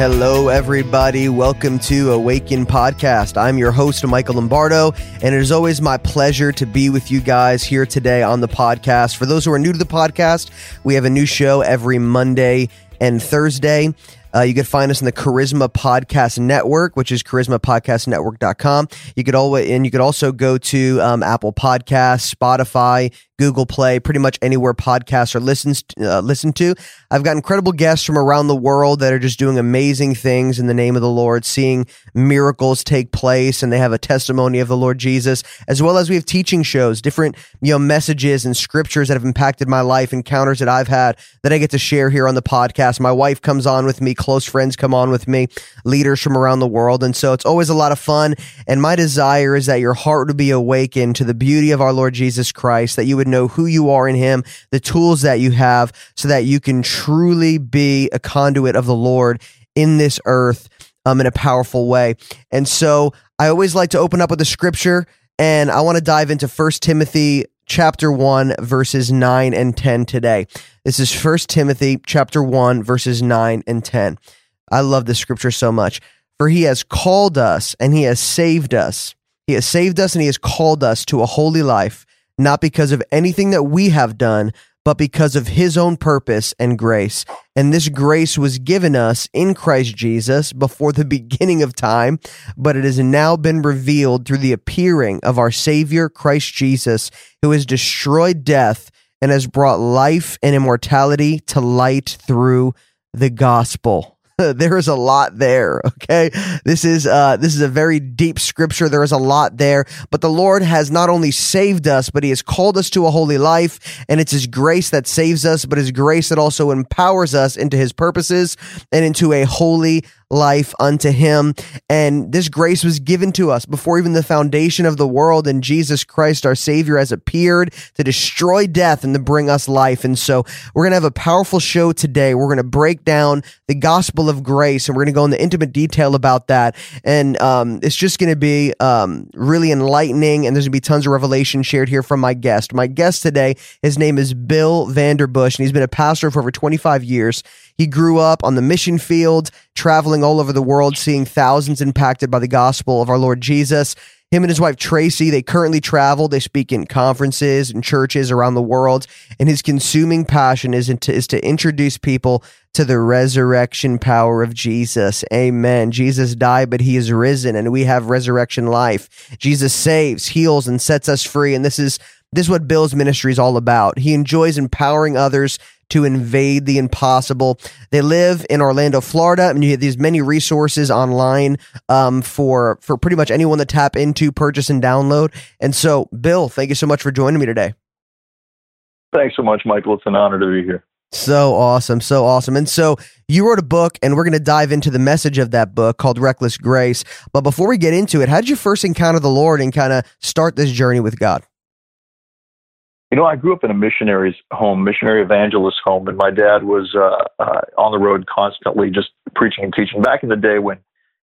Hello, everybody. Welcome to Awaken Podcast. I'm your host, Michael Lombardo, and it is always my pleasure to be with you guys here today on the podcast. For those who are new to the podcast, we have a new show every Monday and Thursday. Uh, you could find us in the Charisma Podcast Network, which is charismapodcastnetwork.com. You could always, and you could also go to um, Apple Podcasts, Spotify, Google Play, pretty much anywhere podcasts are listened uh, listened to. I've got incredible guests from around the world that are just doing amazing things in the name of the Lord, seeing miracles take place, and they have a testimony of the Lord Jesus, as well as we have teaching shows, different you know messages and scriptures that have impacted my life, encounters that I've had that I get to share here on the podcast. My wife comes on with me, close friends come on with me, leaders from around the world, and so it's always a lot of fun. And my desire is that your heart would be awakened to the beauty of our Lord Jesus Christ, that you would know who you are in Him, the tools that you have, so that you can truly be a conduit of the Lord in this earth um, in a powerful way. And so I always like to open up with a scripture, and I want to dive into First Timothy chapter 1 verses 9 and 10 today. This is First Timothy chapter 1 verses 9 and 10. I love this scripture so much. For he has called us and he has saved us. He has saved us and he has called us to a holy life not because of anything that we have done, but because of his own purpose and grace. And this grace was given us in Christ Jesus before the beginning of time, but it has now been revealed through the appearing of our Savior, Christ Jesus, who has destroyed death and has brought life and immortality to light through the gospel. there is a lot there. Okay. This is, uh, this is a very deep scripture. There is a lot there, but the Lord has not only saved us, but he has called us to a holy life. And it's his grace that saves us, but his grace that also empowers us into his purposes and into a holy life unto him. And this grace was given to us before even the foundation of the world. And Jesus Christ, our Savior, has appeared to destroy death and to bring us life. And so we're going to have a powerful show today. We're going to break down the gospel of grace and we're going to go into intimate detail about that. And um, it's just going to be um, really enlightening. And there's going to be tons of revelation shared here from my guest. My guest today, his name is Bill Vanderbush, and he's been a pastor for over 25 years. He grew up on the mission field, traveling all over the world, seeing thousands impacted by the gospel of our Lord Jesus. Him and his wife Tracy, they currently travel. They speak in conferences and churches around the world. And his consuming passion is, to, is to introduce people to the resurrection power of Jesus. Amen. Jesus died, but he is risen and we have resurrection life. Jesus saves, heals, and sets us free. And this is this is what Bill's ministry is all about. He enjoys empowering others to invade the impossible. They live in Orlando, Florida, and you have these many resources online um, for for pretty much anyone to tap into, purchase, and download. And so, Bill, thank you so much for joining me today. Thanks so much, Michael. It's an honor to be here. So awesome, so awesome. And so you wrote a book, and we're going to dive into the message of that book called Reckless Grace. But before we get into it, how did you first encounter the Lord and kind of start this journey with God? You know, I grew up in a missionary's home, missionary evangelist home, and my dad was uh, uh, on the road constantly, just preaching and teaching. Back in the day when,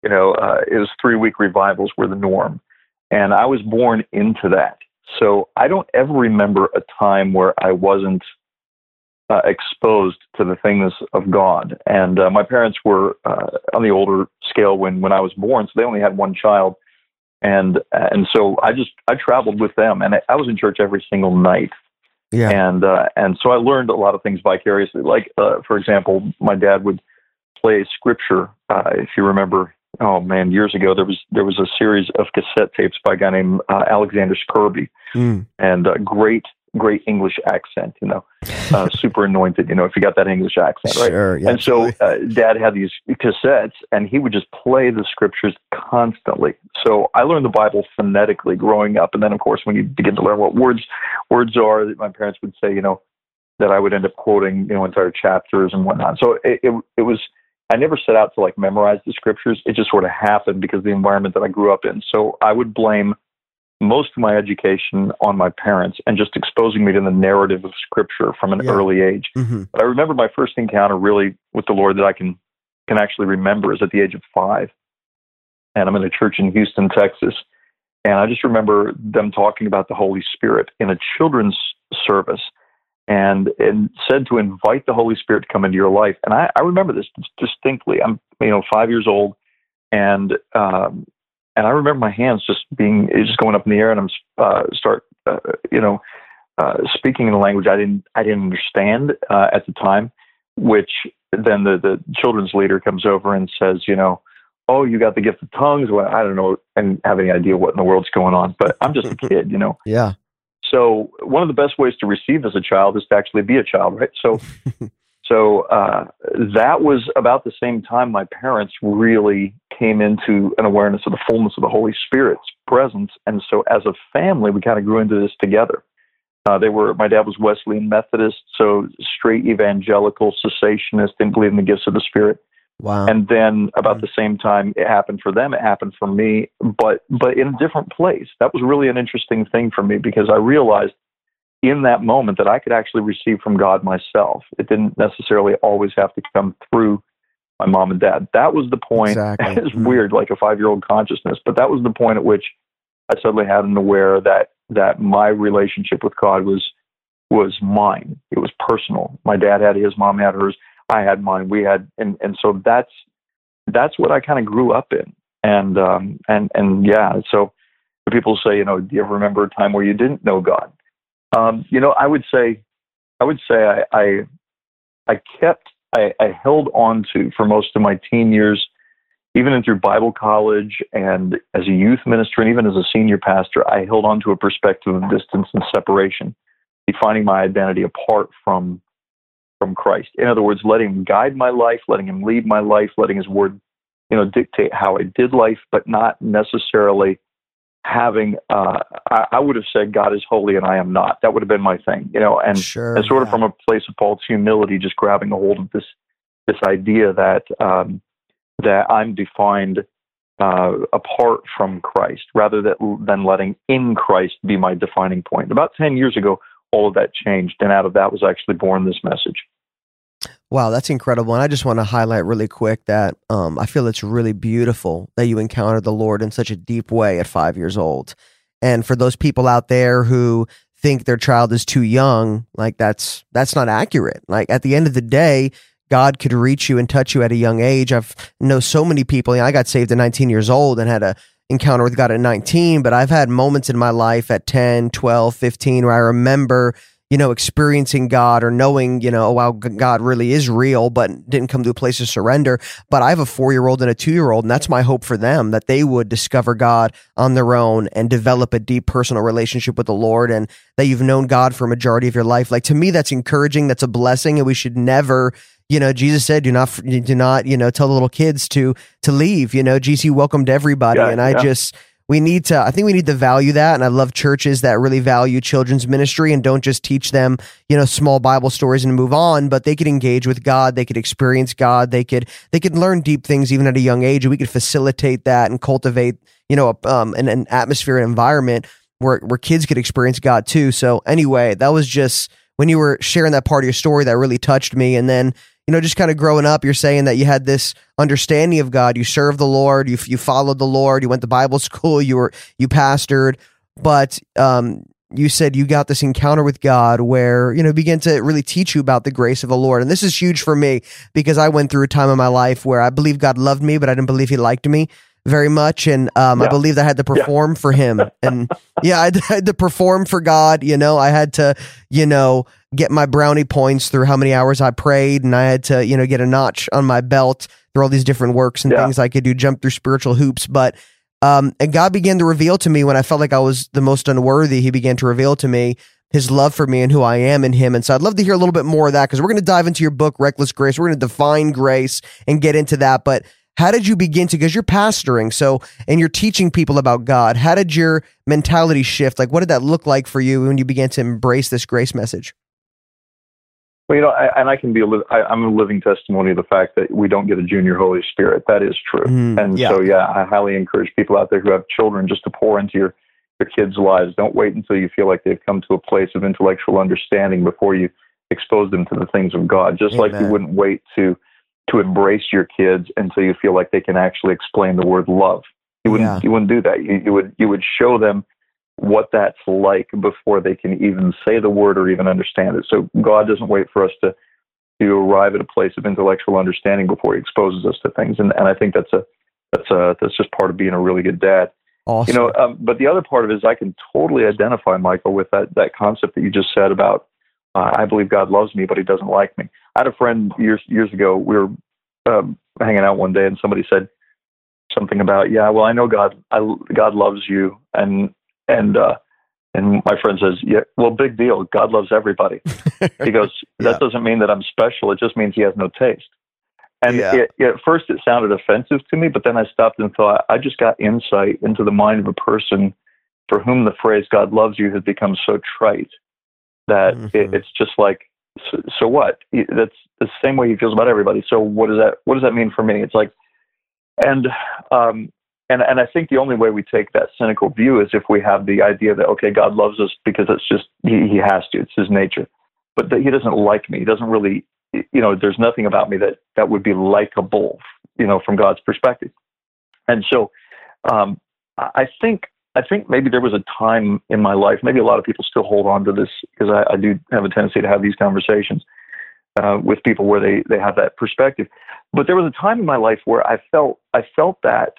you know, uh, it was three week revivals were the norm, and I was born into that. So I don't ever remember a time where I wasn't uh, exposed to the things of God. And uh, my parents were uh, on the older scale when when I was born, so they only had one child and and so I just I traveled with them, and I, I was in church every single night. Yeah. And uh, and so I learned a lot of things vicariously. Like uh, for example, my dad would play scripture. Uh, if you remember, oh man, years ago there was there was a series of cassette tapes by a guy named uh, Alexander Scourby, mm. and uh, great great English accent, you know, uh, super anointed, you know, if you got that English accent, right? Sure, yeah, and so uh, dad had these cassettes and he would just play the scriptures constantly. So I learned the Bible phonetically growing up. And then, of course, when you begin to learn what words, words are that my parents would say, you know, that I would end up quoting, you know, entire chapters and whatnot. So it, it, it was, I never set out to like memorize the scriptures. It just sort of happened because of the environment that I grew up in. So I would blame most of my education on my parents and just exposing me to the narrative of scripture from an yeah. early age. Mm-hmm. But I remember my first encounter really with the Lord that I can can actually remember is at the age of five. And I'm in a church in Houston, Texas. And I just remember them talking about the Holy Spirit in a children's service. and and said to invite the Holy Spirit to come into your life. And I, I remember this distinctly. I'm you know five years old, and um, and I remember my hands just being just going up in the air, and I'm uh, start uh, you know uh, speaking in a language I didn't I didn't understand uh, at the time, which then the the children's leader comes over and says, you know, oh, you got the gift of tongues. Well, I don't know, and have any idea what in the world's going on, but I'm just a kid, you know. Yeah. So one of the best ways to receive as a child is to actually be a child, right? So, so uh, that was about the same time my parents really came into an awareness of the fullness of the Holy Spirit's presence, and so as a family, we kind of grew into this together. Uh, they were my dad was Wesleyan Methodist, so straight evangelical cessationist, didn't believe in the gifts of the Spirit. Wow. And then about the same time it happened for them, it happened for me, but but in a different place. That was really an interesting thing for me because I realized in that moment that I could actually receive from God myself. It didn't necessarily always have to come through my mom and dad. That was the point. Exactly. it's mm-hmm. weird, like a five year old consciousness, but that was the point at which I suddenly had an aware that that my relationship with God was was mine. It was personal. My dad had his, mom had hers. I had mine. We had, and and so that's that's what I kind of grew up in. And um and and yeah, so people say, you know, do you ever remember a time where you didn't know God? Um, you know, I would say, I would say I I, I kept I, I held on to for most of my teen years, even through Bible college and as a youth minister and even as a senior pastor, I held on to a perspective of distance and separation, defining my identity apart from from Christ. In other words, letting him guide my life, letting him lead my life, letting his word, you know, dictate how I did life, but not necessarily having uh I, I would have said God is holy and I am not. That would have been my thing, you know, and, sure, and sort yeah. of from a place of false humility, just grabbing a hold of this this idea that um that I'm defined uh, apart from Christ rather than, than letting in Christ be my defining point. About 10 years ago, all of that changed, and out of that was actually born this message. Wow, that's incredible. And I just want to highlight really quick that um, I feel it's really beautiful that you encountered the Lord in such a deep way at five years old. And for those people out there who think their child is too young, like that's that's not accurate. Like at the end of the day, God could reach you and touch you at a young age. I've know so many people. You know, I got saved at 19 years old and had a encounter with God at 19, but I've had moments in my life at 10, 12, 15 where I remember you know, experiencing God or knowing, you know, oh, wow, God really is real, but didn't come to a place of surrender. But I have a four year old and a two year old, and that's my hope for them that they would discover God on their own and develop a deep personal relationship with the Lord and that you've known God for a majority of your life. Like to me, that's encouraging. That's a blessing. And we should never, you know, Jesus said, do not, do not, you know, tell the little kids to, to leave, you know, Jesus welcomed everybody. Yeah, and I yeah. just, we need to i think we need to value that and i love churches that really value children's ministry and don't just teach them you know small bible stories and move on but they could engage with god they could experience god they could they could learn deep things even at a young age and we could facilitate that and cultivate you know a, um, an, an atmosphere and environment where where kids could experience god too. So anyway that was just when you were sharing that part of your story that really touched me and then you know, just kind of growing up, you're saying that you had this understanding of God. You served the Lord. You you followed the Lord. You went to Bible school. You were you pastored, but um, you said you got this encounter with God where you know began to really teach you about the grace of the Lord. And this is huge for me because I went through a time in my life where I believe God loved me, but I didn't believe He liked me very much, and um, Yeah. I believed I had to perform Yeah. for Him. And yeah, I had to perform for God. You know, I had to, you know, get my brownie points through how many hours I prayed, and I had to, you know, get a notch on my belt through all these different works and Yeah. things I could do, jump through spiritual hoops. But um, and God began to reveal to me when I felt like I was the most unworthy. He began to reveal to me His love for me and who I am in Him. And so I'd love to hear a little bit more of that because we're going to dive into your book, Reckless Grace. We're going to define grace and get into that. But how did you begin to? Because you're pastoring, so and you're teaching people about God. How did your mentality shift? Like, what did that look like for you when you began to embrace this grace message? Well, you know, I, and I can be a li- I, I'm a living testimony of the fact that we don't get a junior Holy Spirit. That is true. Mm, and yeah. so, yeah, I highly encourage people out there who have children just to pour into your your kids' lives. Don't wait until you feel like they've come to a place of intellectual understanding before you expose them to the things of God. Just like you wouldn't wait to to embrace your kids until you feel like they can actually explain the word love. You wouldn't Yeah. you wouldn't do that. You, you would you would show them what that's like before they can even say the word or even understand it. So God doesn't wait for us to to arrive at a place of intellectual understanding before He exposes us to things, and and I think that's a that's a that's just part of being a really good dad. Awesome. You know, um, but the other part of it is I can totally identify Michael with that that concept that you just said about uh, I believe God loves me, but He doesn't like me. I had a friend years years ago. We were um, hanging out one day, and somebody said something about, "Yeah, well, I know God. I, God loves you," and and uh, and my friend says, "Yeah, well, big deal. God loves everybody." he goes, "That yeah. doesn't mean that I'm special. It just means He has no taste." And yeah. it, it, at first, it sounded offensive to me, but then I stopped and thought, I just got insight into the mind of a person for whom the phrase "God loves you" has become so trite that mm-hmm. it, it's just like, so, so what? That's the same way he feels about everybody. So what does that what does that mean for me? It's like, and um, and and I think the only way we take that cynical view is if we have the idea that okay, God loves us because it's just he, he has to, it's his nature, but that he doesn't like me. He doesn't really, you know, there's nothing about me that that would be likable, you know, from God's perspective. And so, um, I think I think maybe there was a time in my life, maybe a lot of people still hold on to this because I, I do have a tendency to have these conversations uh, with people where they, they have that perspective. But there was a time in my life where I felt I felt that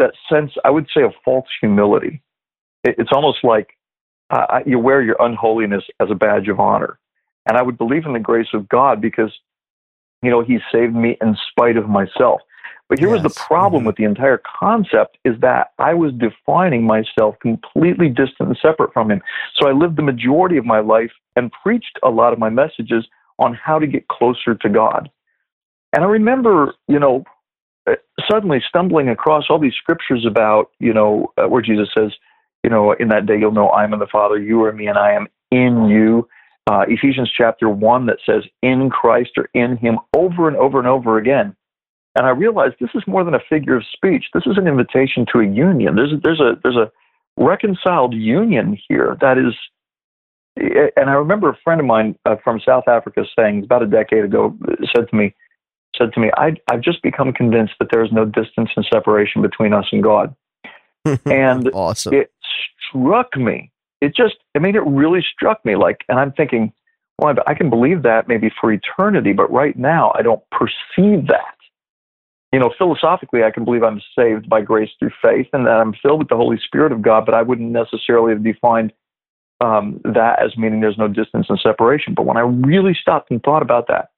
that sense I would say of false humility. It, it's almost like uh, you wear your unholiness as a badge of honor, and I would believe in the grace of God because you know He saved me in spite of myself. But here yes. was the problem mm-hmm. with the entire concept is that I was defining myself completely distant and separate from him. So I lived the majority of my life and preached a lot of my messages on how to get closer to God. And I remember, you know, suddenly stumbling across all these scriptures about, you know, uh, where Jesus says, you know, in that day you'll know I am in the Father, you are me, and I am in you. Uh, Ephesians chapter 1 that says in Christ or in Him over and over and over again. And I realized this is more than a figure of speech. This is an invitation to a union. There's a, there's a there's a reconciled union here that is. And I remember a friend of mine uh, from South Africa saying about a decade ago said to me said to me, I, I've just become convinced that there is no distance and separation between us and God. and awesome. it struck me. It just, I mean, it really struck me. Like, and I'm thinking, well, I can believe that maybe for eternity, but right now I don't perceive that you know, philosophically, I can believe I'm saved by grace through faith and that I'm filled with the Holy Spirit of God, but I wouldn't necessarily have defined um, that as meaning there's no distance and separation. But when I really stopped and thought about that,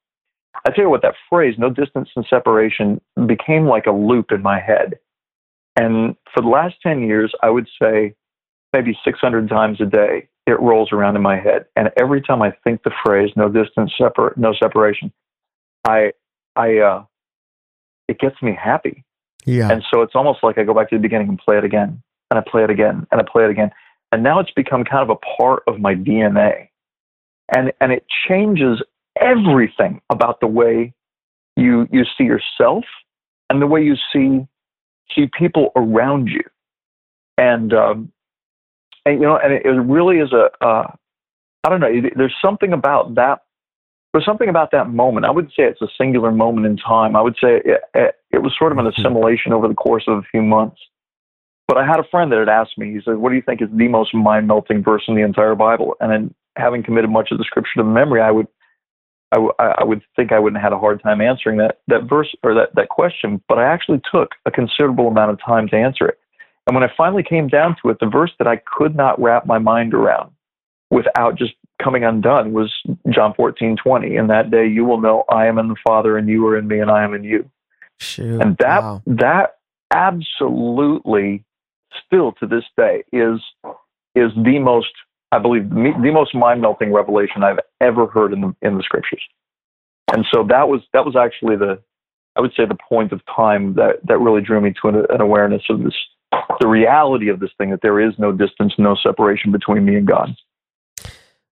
I tell you what, that phrase, no distance and separation, became like a loop in my head. And for the last 10 years, I would say maybe 600 times a day, it rolls around in my head. And every time I think the phrase, no distance, separ- no separation, I, I, uh, it gets me happy. Yeah. And so it's almost like I go back to the beginning and play it again, and I play it again, and I play it again. And now it's become kind of a part of my DNA. And and it changes everything about the way you you see yourself and the way you see see people around you. And um and you know, and it, it really is a uh, I don't know. There's something about that there's something about that moment. I would say it's a singular moment in time. I would say it, it, it was sort of an mm-hmm. assimilation over the course of a few months. But I had a friend that had asked me, he said, What do you think is the most mind melting verse in the entire Bible? And then, having committed much of the scripture to memory, I would. I, w- I would think I wouldn't have had a hard time answering that, that verse or that, that question, but I actually took a considerable amount of time to answer it. And when I finally came down to it, the verse that I could not wrap my mind around without just coming undone was John 14, 20. In that day you will know I am in the Father and you are in me and I am in you. Shoot, and that wow. that absolutely still to this day is is the most I believe the most mind melting revelation I've ever heard in the in the scriptures. And so that was that was actually the I would say the point of time that that really drew me to an, an awareness of this the reality of this thing that there is no distance, no separation between me and God.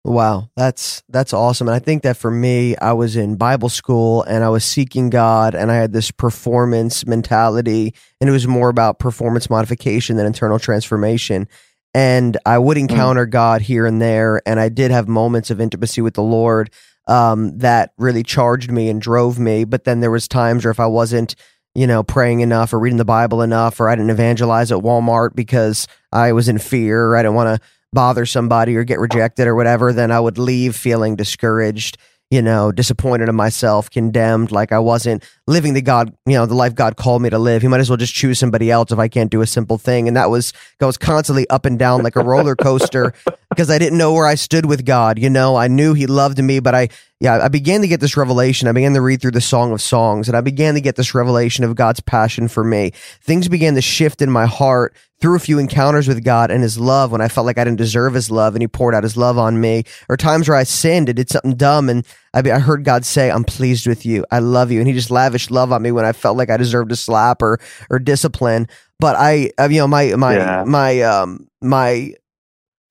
Wow, that's that's awesome. And I think that for me, I was in Bible school and I was seeking God and I had this performance mentality and it was more about performance modification than internal transformation. And I would mm. encounter mm. God here and there and I did have moments of intimacy with the Lord um, that really charged me and drove me, but then there was times where if I wasn't you know, praying enough or reading the Bible enough, or I didn't evangelize at Walmart because I was in fear or I didn't want to bother somebody or get rejected or whatever, then I would leave feeling discouraged you know, disappointed in myself, condemned, like I wasn't living the God, you know, the life God called me to live. He might as well just choose somebody else if I can't do a simple thing. And that was, was constantly up and down like a roller coaster because I didn't know where I stood with God. You know, I knew He loved me, but I, yeah, I began to get this revelation. I began to read through the Song of Songs and I began to get this revelation of God's passion for me. Things began to shift in my heart through a few encounters with God and His love when I felt like I didn't deserve His love and He poured out His love on me, or times where I sinned and did something dumb and I, I heard God say, "I'm pleased with you, I love you," and He just lavished love on me when I felt like I deserved a slap or or discipline. But I, you know, my my yeah. my um my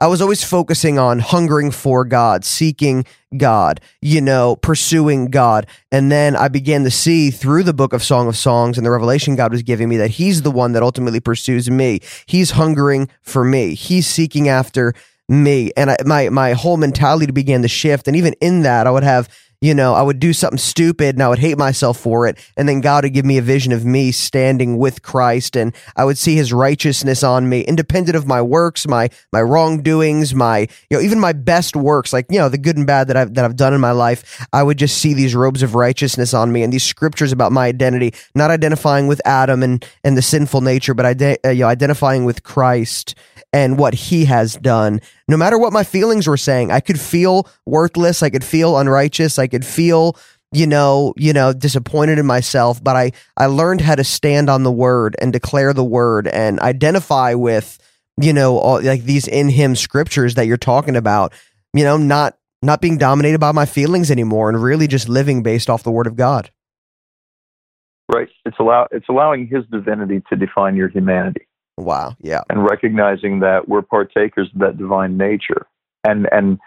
I was always focusing on hungering for God, seeking God, you know, pursuing God. And then I began to see through the book of Song of Songs and the revelation God was giving me that He's the one that ultimately pursues me. He's hungering for me. He's seeking after me. And I, my, my whole mentality began to shift. And even in that, I would have you know, I would do something stupid and I would hate myself for it. And then God would give me a vision of me standing with Christ and I would see his righteousness on me, independent of my works, my, my wrongdoings, my, you know, even my best works, like, you know, the good and bad that I've, that I've done in my life. I would just see these robes of righteousness on me and these scriptures about my identity, not identifying with Adam and, and the sinful nature, but ide- uh, you know, identifying with Christ and what he has done. No matter what my feelings were saying, I could feel worthless. I could feel unrighteous. I could feel, you know, you know, disappointed in myself. But I, I learned how to stand on the word and declare the word and identify with, you know, all, like these in him scriptures that you're talking about, you know, not, not being dominated by my feelings anymore and really just living based off the word of God. Right. It's allow it's allowing his divinity to define your humanity. Wow. Yeah. And recognizing that we're partakers of that divine nature. And and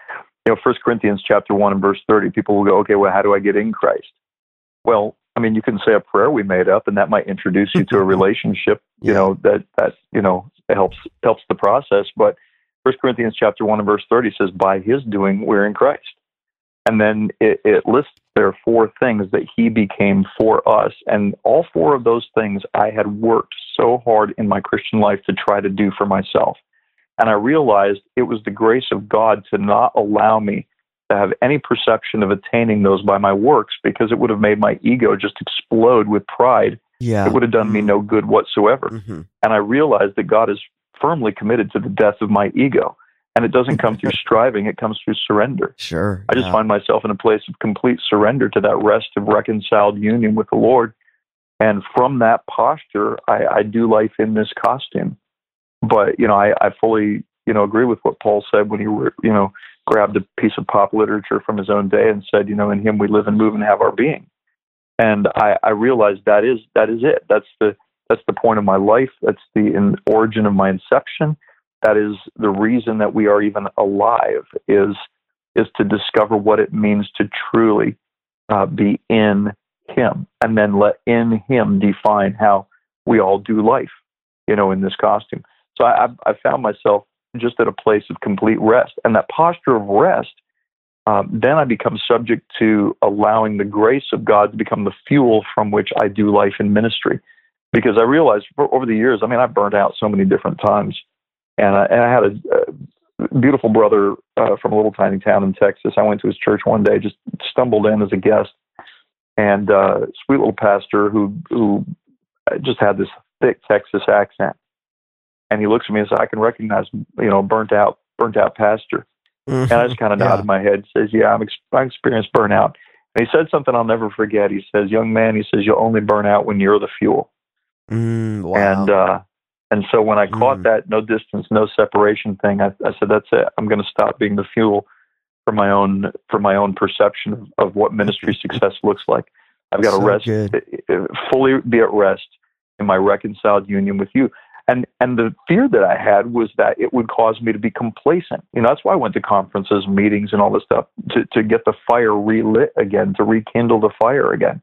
you know, First Corinthians chapter one and verse thirty, people will go, okay, well, how do I get in Christ? Well, I mean, you can say a prayer we made up, and that might introduce you to a relationship. You yeah. know that that you know helps helps the process. But First Corinthians chapter one and verse thirty says, "By His doing, we're in Christ." And then it, it lists there four things that he became for us. And all four of those things I had worked so hard in my Christian life to try to do for myself. And I realized it was the grace of God to not allow me to have any perception of attaining those by my works because it would have made my ego just explode with pride. Yeah. It would have done me no good whatsoever. Mm-hmm. And I realized that God is firmly committed to the death of my ego and it doesn't come through striving it comes through surrender. Sure i just yeah. find myself in a place of complete surrender to that rest of reconciled union with the lord. And from that posture i, I do life in this costume. But you know I, I fully you know agree with what paul said when he you know grabbed a piece of pop literature from his own day and said you know in him we live and move and have our being. And i i realized that is that is it. That's the that's the point of my life. That's the in, origin of my inception that is the reason that we are even alive is is to discover what it means to truly uh, be in Him, and then let in Him define how we all do life. You know, in this costume. So I, I found myself just at a place of complete rest, and that posture of rest. Um, then I become subject to allowing the grace of God to become the fuel from which I do life in ministry. Because I realized over the years, I mean, I've burned out so many different times and I, and I had a, a beautiful brother uh, from a little tiny town in Texas. I went to his church one day, just stumbled in as a guest, and uh, sweet little pastor who who just had this thick Texas accent. And he looks at me and says, "I can recognize, you know, burnt out, burnt out pastor." Mm-hmm. And I just kind of nodded yeah. my head, says, "Yeah, I'm ex- I experienced burnout." And he said something I'll never forget. He says, "Young man," he says, "you'll only burn out when you're the fuel." Mm, wow. And uh, and so when I mm. caught that no distance, no separation thing, I, I said, "That's it. I'm going to stop being the fuel for my own for my own perception of, of what ministry success looks like. I've got to so rest, good. fully be at rest in my reconciled union with you." And and the fear that I had was that it would cause me to be complacent. You know, that's why I went to conferences, meetings, and all this stuff to to get the fire relit again, to rekindle the fire again.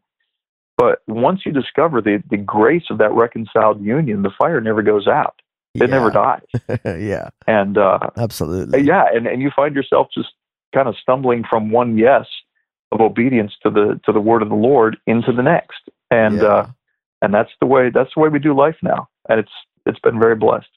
But once you discover the, the grace of that reconciled union, the fire never goes out. It yeah. never dies. yeah. And uh, absolutely. Yeah. And, and you find yourself just kind of stumbling from one yes of obedience to the to the word of the Lord into the next. And yeah. uh, and that's the way that's the way we do life now. And it's it's been very blessed.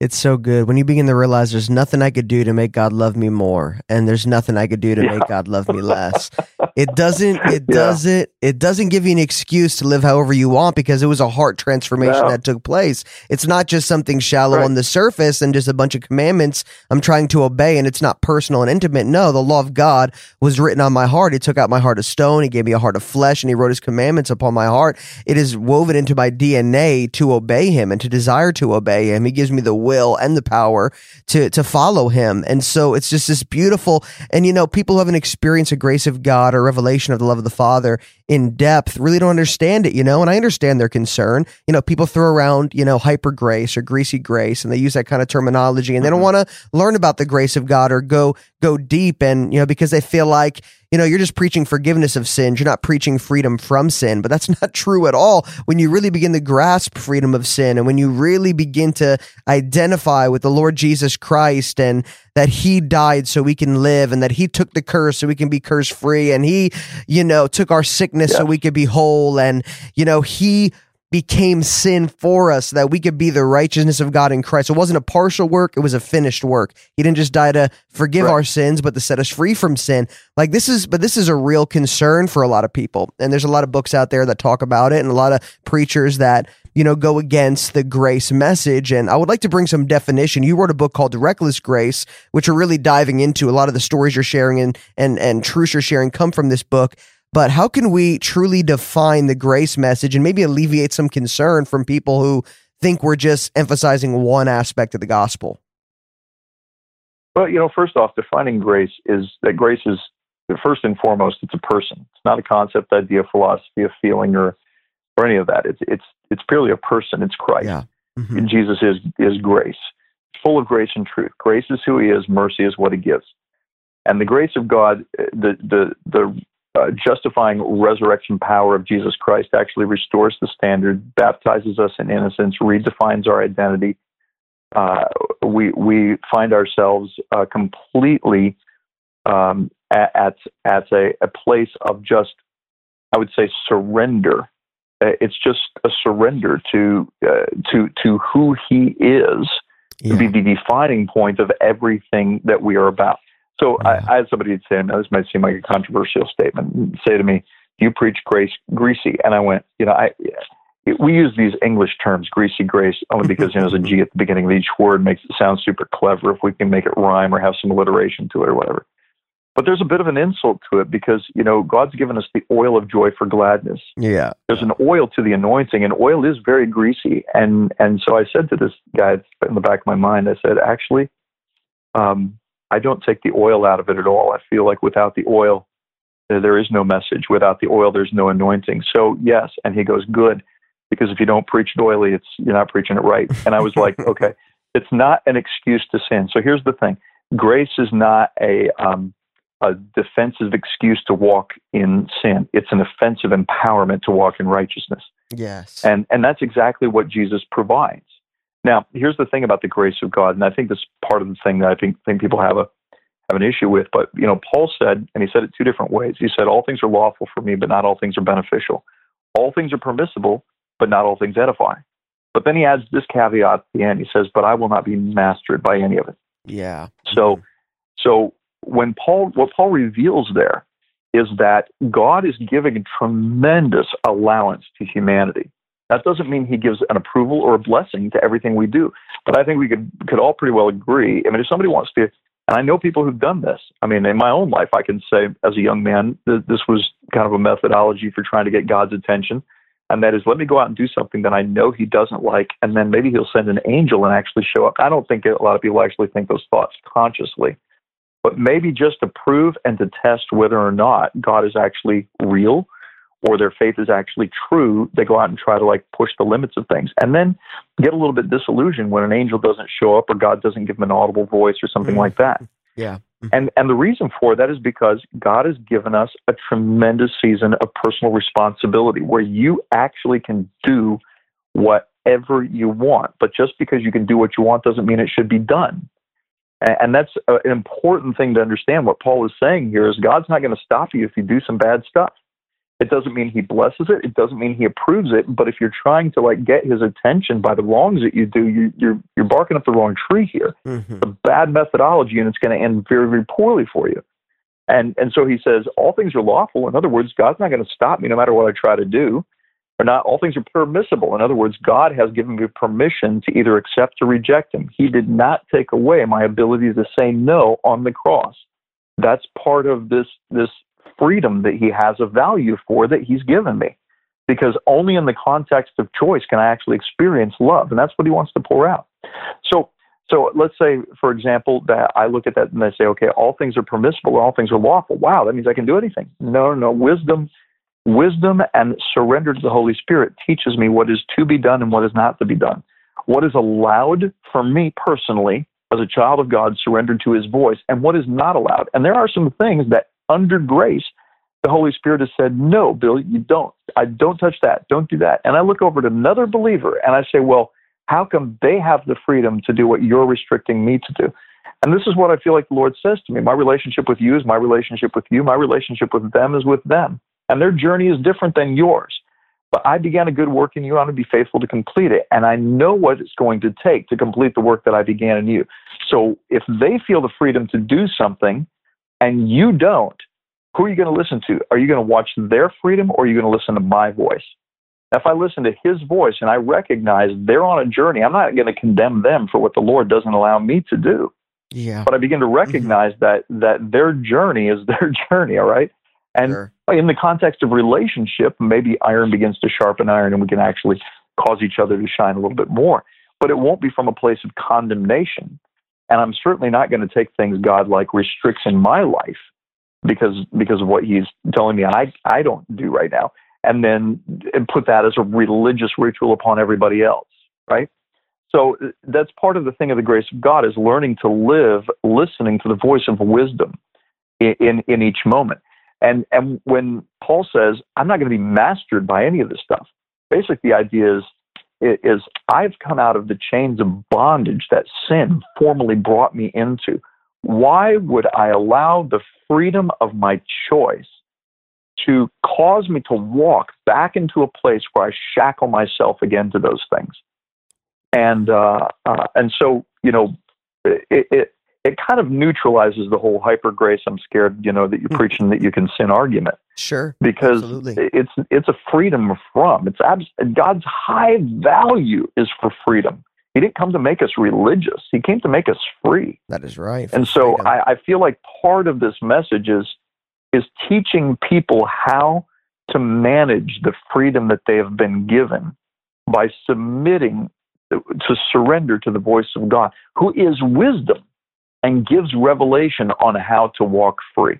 It's so good when you begin to realize there's nothing I could do to make God love me more, and there's nothing I could do to yeah. make God love me less. it doesn't. It yeah. doesn't. It doesn't give you an excuse to live however you want because it was a heart transformation no. that took place. It's not just something shallow right. on the surface and just a bunch of commandments I'm trying to obey, and it's not personal and intimate. No, the law of God was written on my heart. He took out my heart of stone. He gave me a heart of flesh, and He wrote His commandments upon my heart. It is woven into my DNA to obey Him and to desire to obey Him. He gives me the will and the power to to follow him. And so it's just this beautiful and you know, people who haven't experienced a grace of God or revelation of the love of the Father in depth really don't understand it, you know, and I understand their concern. You know, people throw around, you know, hyper grace or greasy grace and they use that kind of terminology and they don't mm-hmm. want to learn about the grace of God or go go deep and you know because they feel like you know, you're just preaching forgiveness of sins. You're not preaching freedom from sin, but that's not true at all. When you really begin to grasp freedom of sin and when you really begin to identify with the Lord Jesus Christ and that he died so we can live and that he took the curse so we can be curse free and he, you know, took our sickness so we could be whole. And, you know, he became sin for us so that we could be the righteousness of God in Christ. It wasn't a partial work, it was a finished work. He didn't just die to forgive right. our sins, but to set us free from sin. Like this is but this is a real concern for a lot of people. And there's a lot of books out there that talk about it and a lot of preachers that you know, go against the grace message. And I would like to bring some definition. You wrote a book called Reckless Grace, which are really diving into a lot of the stories you're sharing and and and truths you're sharing come from this book. But how can we truly define the grace message and maybe alleviate some concern from people who think we're just emphasizing one aspect of the gospel? Well, you know, first off, defining grace is that grace is first and foremost, it's a person. It's not a concept, idea, philosophy, a feeling, or or any of that. It's it's it's purely a person. It's Christ. Yeah. Mm-hmm. And Jesus is is grace, full of grace and truth. Grace is who He is. Mercy is what He gives. And the grace of God, the the the uh, justifying resurrection power of Jesus Christ actually restores the standard, baptizes us in innocence, redefines our identity. Uh, we we find ourselves uh, completely um, at at a, a place of just, I would say, surrender. Uh, it's just a surrender to uh, to to who He is, yeah. to be the defining point of everything that we are about. So I, I, had somebody say, and this might seem like a controversial statement, say to me, "You preach grace, greasy," and I went, you know, I we use these English terms, greasy grace, only because you know there's a G at the beginning of each word makes it sound super clever if we can make it rhyme or have some alliteration to it or whatever. But there's a bit of an insult to it because you know God's given us the oil of joy for gladness. Yeah, there's an oil to the anointing, and oil is very greasy. And and so I said to this guy in the back of my mind, I said, actually, um, I don't take the oil out of it at all. I feel like without the oil, there is no message. Without the oil, there's no anointing. So yes, and he goes, good, because if you don't preach it oily, it's you're not preaching it right. And I was like, okay, it's not an excuse to sin. So here's the thing: grace is not a um, a defensive excuse to walk in sin. It's an offensive empowerment to walk in righteousness. Yes, and and that's exactly what Jesus provides. Now, here's the thing about the grace of God, and I think this is part of the thing that I think, think people have a have an issue with. But you know, Paul said, and he said it two different ways. He said, "All things are lawful for me, but not all things are beneficial. All things are permissible, but not all things edify." But then he adds this caveat at the end. He says, "But I will not be mastered by any of it." Yeah. So, so when Paul, what Paul reveals there is that God is giving a tremendous allowance to humanity. That doesn't mean he gives an approval or a blessing to everything we do. But I think we could could all pretty well agree. I mean, if somebody wants to, and I know people who've done this. I mean, in my own life, I can say as a young man, that this was kind of a methodology for trying to get God's attention. And that is, let me go out and do something that I know he doesn't like, and then maybe he'll send an angel and actually show up. I don't think a lot of people actually think those thoughts consciously, but maybe just to prove and to test whether or not God is actually real or their faith is actually true, they go out and try to like push the limits of things and then get a little bit disillusioned when an angel doesn't show up or God doesn't give them an audible voice or something mm-hmm. like that. Yeah. Mm-hmm. And and the reason for that is because God has given us a tremendous season of personal responsibility where you actually can do whatever you want. But just because you can do what you want doesn't mean it should be done. And, and that's an important thing to understand. What Paul is saying here is God's not going to stop you if you do some bad stuff. It doesn't mean he blesses it. It doesn't mean he approves it. But if you're trying to like get his attention by the wrongs that you do, you, you're you're barking up the wrong tree here. Mm-hmm. It's a bad methodology, and it's going to end very very poorly for you. And and so he says all things are lawful. In other words, God's not going to stop me no matter what I try to do. Or not all things are permissible. In other words, God has given me permission to either accept or reject him. He did not take away my ability to say no on the cross. That's part of this this freedom that he has a value for that he's given me. Because only in the context of choice can I actually experience love. And that's what he wants to pour out. So so let's say, for example, that I look at that and I say, okay, all things are permissible, all things are lawful. Wow, that means I can do anything. No, no, no. wisdom, wisdom and surrender to the Holy Spirit teaches me what is to be done and what is not to be done. What is allowed for me personally as a child of God surrendered to his voice and what is not allowed. And there are some things that under grace, the Holy Spirit has said, no, Bill, you don't. I don't touch that. Don't do that. And I look over at another believer and I say, well, how come they have the freedom to do what you're restricting me to do? And this is what I feel like the Lord says to me. My relationship with you is my relationship with you. My relationship with them is with them. And their journey is different than yours. But I began a good work in you. I'm going to be faithful to complete it. And I know what it's going to take to complete the work that I began in you. So if they feel the freedom to do something and you don't, who are you going to listen to? Are you going to watch their freedom or are you going to listen to my voice? If I listen to his voice and I recognize they're on a journey, I'm not going to condemn them for what the Lord doesn't allow me to do. Yeah. But I begin to mm-hmm. recognize mm-hmm. that that their journey is their journey, all right? And sure. in the context of relationship, maybe iron begins to sharpen iron and we can actually cause each other to shine a little bit more. But it won't be from a place of condemnation. And I'm certainly not going to take things God like restricts in my life because because of what he's telling me I I don't do right now and then and put that as a religious ritual upon everybody else, right? So uh, that's part of the thing of the grace of God is learning to live listening to the voice of wisdom in, in, in each moment. And, and when Paul says, I'm not going to be mastered by any of this stuff, basically the idea is, is I've come out of the chains of bondage that sin formerly brought me into. Why would I allow the freedom of my choice to cause me to walk back into a place where I shackle myself again to those things. And uh, uh, and so you know, it, it it kind of neutralizes the whole hyper grace. I'm scared, you know, that you're hmm. preaching that you can sin argument. Sure, because absolutely. it's it's a freedom from. It's abs- God's high value is for freedom. He didn't come to make us religious. He came to make us free. That is right. And so I, I feel like part of this message is is teaching people how to manage the freedom that they have been given by submitting to surrender to the voice of God, who is wisdom and gives revelation on how to walk free.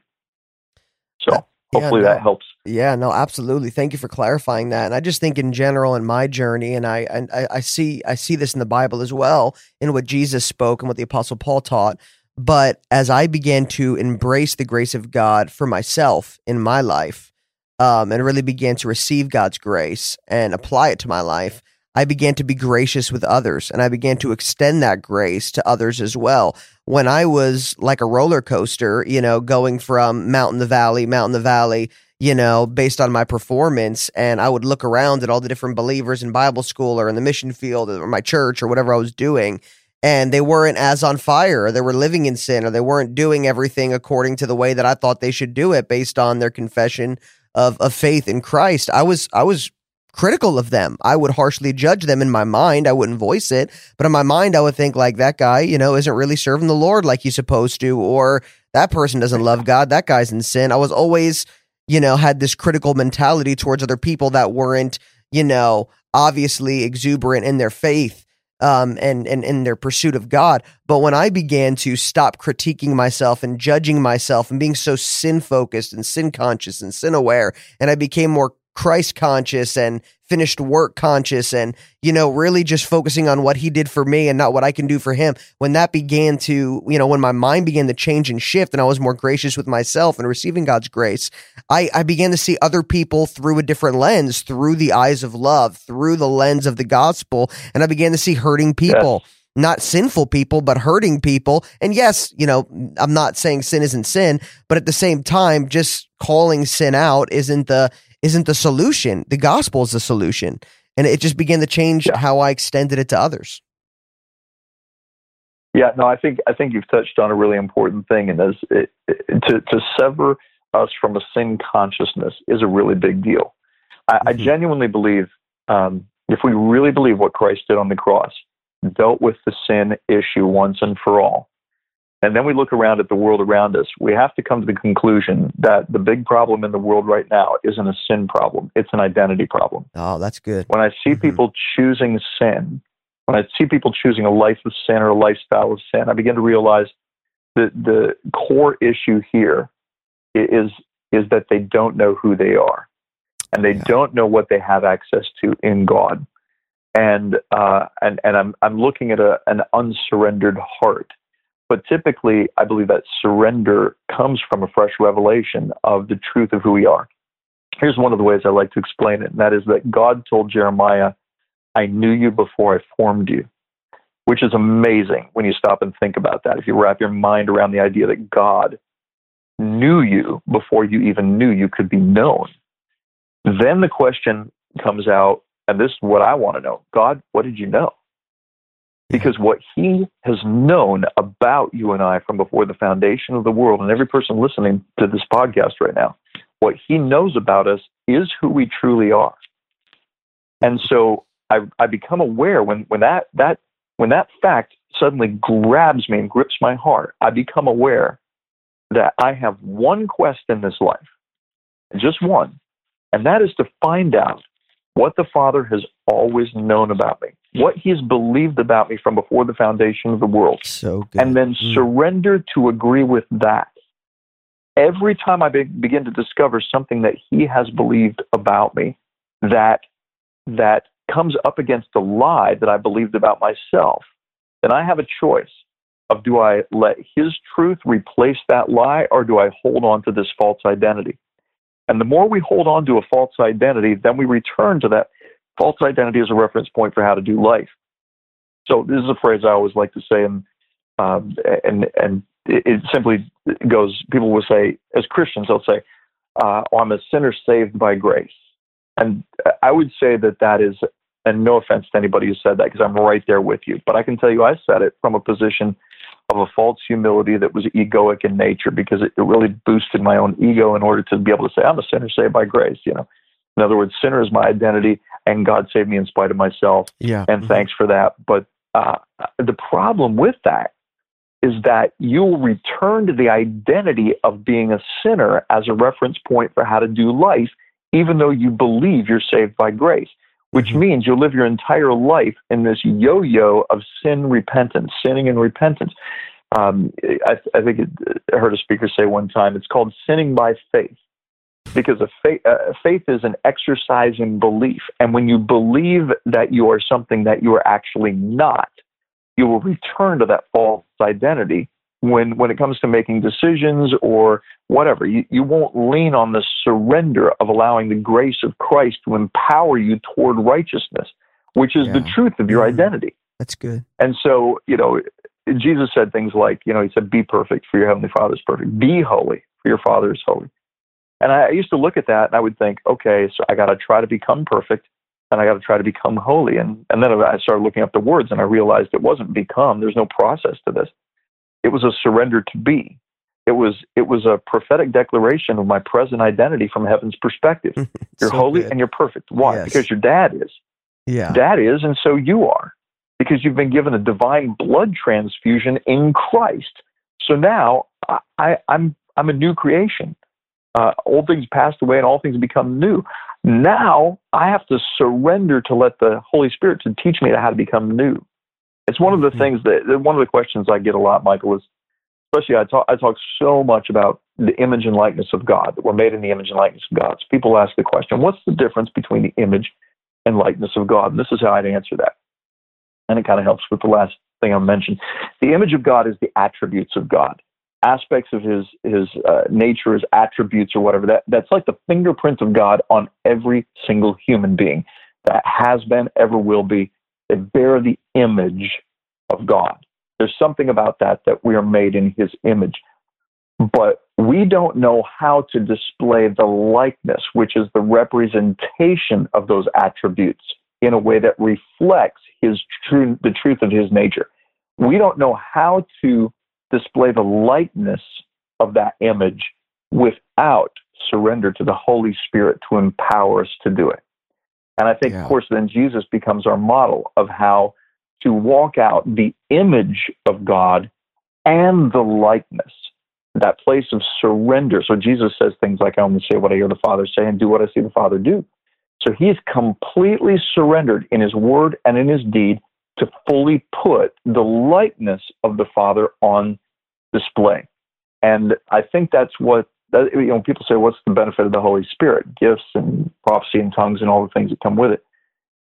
So hopefully yeah, no, that helps. Yeah, no, absolutely. Thank you for clarifying that. And I just think in general in my journey, and I and I, I see I see this in the Bible as well, in what Jesus spoke and what the Apostle Paul taught but as I began to embrace the grace of God for myself in my life, um, and really began to receive God's grace and apply it to my life, I began to be gracious with others and I began to extend that grace to others as well. When I was like a roller coaster, you know, going from mountain to valley, mountain to valley, you know, based on my performance. And I would look around at all the different believers in Bible school or in the mission field or my church or whatever I was doing and they weren't as on fire or they were living in sin or they weren't doing everything according to the way that I thought they should do it based on their confession of, of faith in Christ. I was I was critical of them. I would harshly judge them in my mind. I wouldn't voice it, but in my mind I would think like that guy, you know, isn't really serving the Lord like he's supposed to or that person doesn't love God. That guy's in sin. I was always, you know, had this critical mentality towards other people that weren't, you know, obviously exuberant in their faith um, and, and in their pursuit of God. But when I began to stop critiquing myself and judging myself and being so sin focused and sin conscious and sin aware, and I became more Christ conscious and finished work conscious and, you know, really just focusing on what he did for me and not what I can do for him. When that began to, you know, when my mind began to change and shift and I was more gracious with myself and receiving God's grace, I, I began to see other people through a different lens, through the eyes of love, through the lens of the gospel. And I began to see hurting people. Yes not sinful people, but hurting people. And yes, you know, I'm not saying sin isn't sin, but at the same time, just calling sin out isn't the isn't the solution. The gospel is the solution. And it just began to change Yeah. how I extended it to others. Yeah, no, I think I think you've touched on a really important thing, and is it, it, to to sever us from a sin consciousness is a really big deal. I, I Mhm. genuinely believe um, if we really believe what Christ did on the cross, dealt with the sin issue once and for all, and then we look around at the world around us, we have to come to the conclusion that the big problem in the world right now isn't a sin problem; it's an identity problem. Oh, that's good. When I see Mhm. people choosing sin, when I see people choosing a life of sin or a lifestyle of sin, I begin to realize that the core issue here is is is that they don't know who they are, and they Yeah. don't know what they have access to in God. And uh, and and I'm I'm looking at a an unsurrendered heart. But typically, I believe that surrender comes from a fresh revelation of the truth of who we are. Here's one of the ways I like to explain it, and that is that God told Jeremiah, I knew you before I formed you, which is amazing when you stop and think about that. If you wrap your mind around the idea that God knew you before you even knew you could be known, then the question comes out, and this is what I want to know God, what did you know? Because what he has known about you and I from before the foundation of the world, and every person listening to this podcast right now, what he knows about us is who we truly are. And so I, I become aware when, when that, that when that fact suddenly grabs me and grips my heart, I become aware that I have one quest in this life, just one, and that is to find out what the Father has always known about me, what He's believed about me from before the foundation of the world, So good. and then Mm. surrender to agree with that. Every time I be- begin to discover something that He has believed about me that that comes up against a lie that I believed about myself, then I have a choice of do I let His truth replace that lie or do I hold on to this false identity? And the more we hold on to a false identity, then we return to that false identity as a reference point for how to do life. So this is a phrase I always like to say, and um, and and it, simply goes. People will say, as Christians, they'll say, uh, oh, "I'm a sinner saved by grace," and I would say that that is, and no offense to anybody who said that, because I'm right there with you. But I can tell you, I said it from a position of a false humility that was egoic in nature, because it, it really boosted my own ego in order to be able to say, "I'm a sinner saved by grace." You know, in other words, sinner is my identity, and God saved me in spite of myself yeah. and Mhm. thanks for that. But uh, the problem with that is that you'll return to the identity of being a sinner as a reference point for how to do life, even though you believe you're saved by grace, which Mhm. means you'll live your entire life in this yo yo of sin repentance, sinning and repentance. Um, I, I think it, I heard a speaker say one time it's called sinning by faith because a faith, uh, faith is an exercise in belief. And when you believe that you are something that you are actually not, you will return to that false identity when, when it comes to making decisions or whatever. You, you won't lean on the surrender of allowing the grace of Christ to empower you toward righteousness, which is the truth of your Mhm. identity. That's good. And so, you know, Jesus said things like, you know, he said, be perfect for your heavenly father is perfect. Be holy for your father is holy. And I used to look at that and I would think, okay, so I got to try to become perfect and I got to try to become holy. And, and then I started looking up the words and I realized it wasn't become. There's no process to this. It was a surrender to be. It was, it was a prophetic declaration of my present identity from heaven's perspective. You're So holy good. and you're perfect. Why? Yes. Because your dad is. yeah. Dad is, and so you are, because you've been given a divine blood transfusion in Christ. So now I, I, I'm I'm a new creation. Uh, old things passed away, and all things become new. Now I have to surrender to let the Holy Spirit to teach me how to become new. It's one of the things that that one of the questions I get a lot, Michael, is especially I talk I talk so much about the image and likeness of God that we're made in the image and likeness of God. So people ask the question, what's the difference between the image and likeness of God? And this is how I'd answer that. And it kind of helps with the last thing I mentioned. The image of God is the attributes of God, aspects of His His uh, nature, His attributes, or whatever. That that's like the fingerprint of God on every single human being that has been, ever will be. They bear the image of God. There's something about that that we are made in His image. But we don't know how to display the likeness, which is the representation of those attributes in a way that reflects his true, the truth of his nature. We don't know how to display the likeness of that image without surrender to the Holy Spirit to empower us to do it. And I think, yeah. of course, then Jesus becomes our model of how to walk out the image of God and the likeness, that place of surrender. So Jesus says things like, I only say what I hear the Father say and do what I see the Father do. So he's completely surrendered in his word and in his deed to fully put the likeness of the Father on display. And I think that's what that, you know. People say, "What's the benefit of the Holy Spirit? Gifts and prophecy and tongues and all the things that come with it."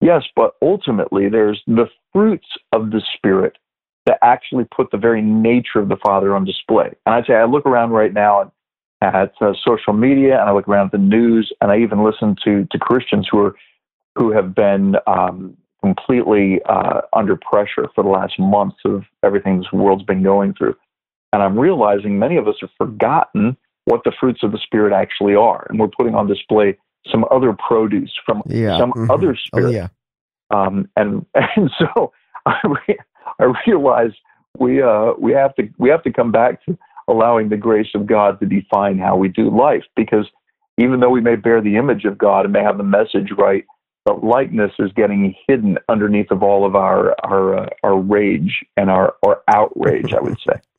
Yes, but ultimately, there's the fruits of the Spirit that actually put the very nature of the Father on display. And I say, I look around right now at uh, social media, and I look around at the news, and I even listen to to Christians who are who have been um, completely uh, under pressure for the last months of everything this world's been going through. And I'm realizing many of us have forgotten what the fruits of the Spirit actually are. And we're putting on display some other produce from yeah. some mm-hmm. other oh, spirit. Oh, yeah. Um, and and so I, re- I realize we uh, we have to we have to come back to allowing the grace of God to define how we do life because even though we may bear the image of God and may have the message right, the likeness is getting hidden underneath of all of our our uh, our rage and our our outrage. I would say.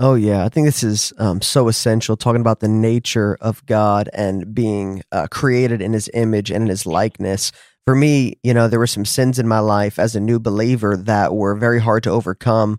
Oh yeah, I think this is um, so essential. Talking about the nature of God and being uh, created in His image and in His likeness. For me, you know, there were some sins in my life as a new believer that were very hard to overcome,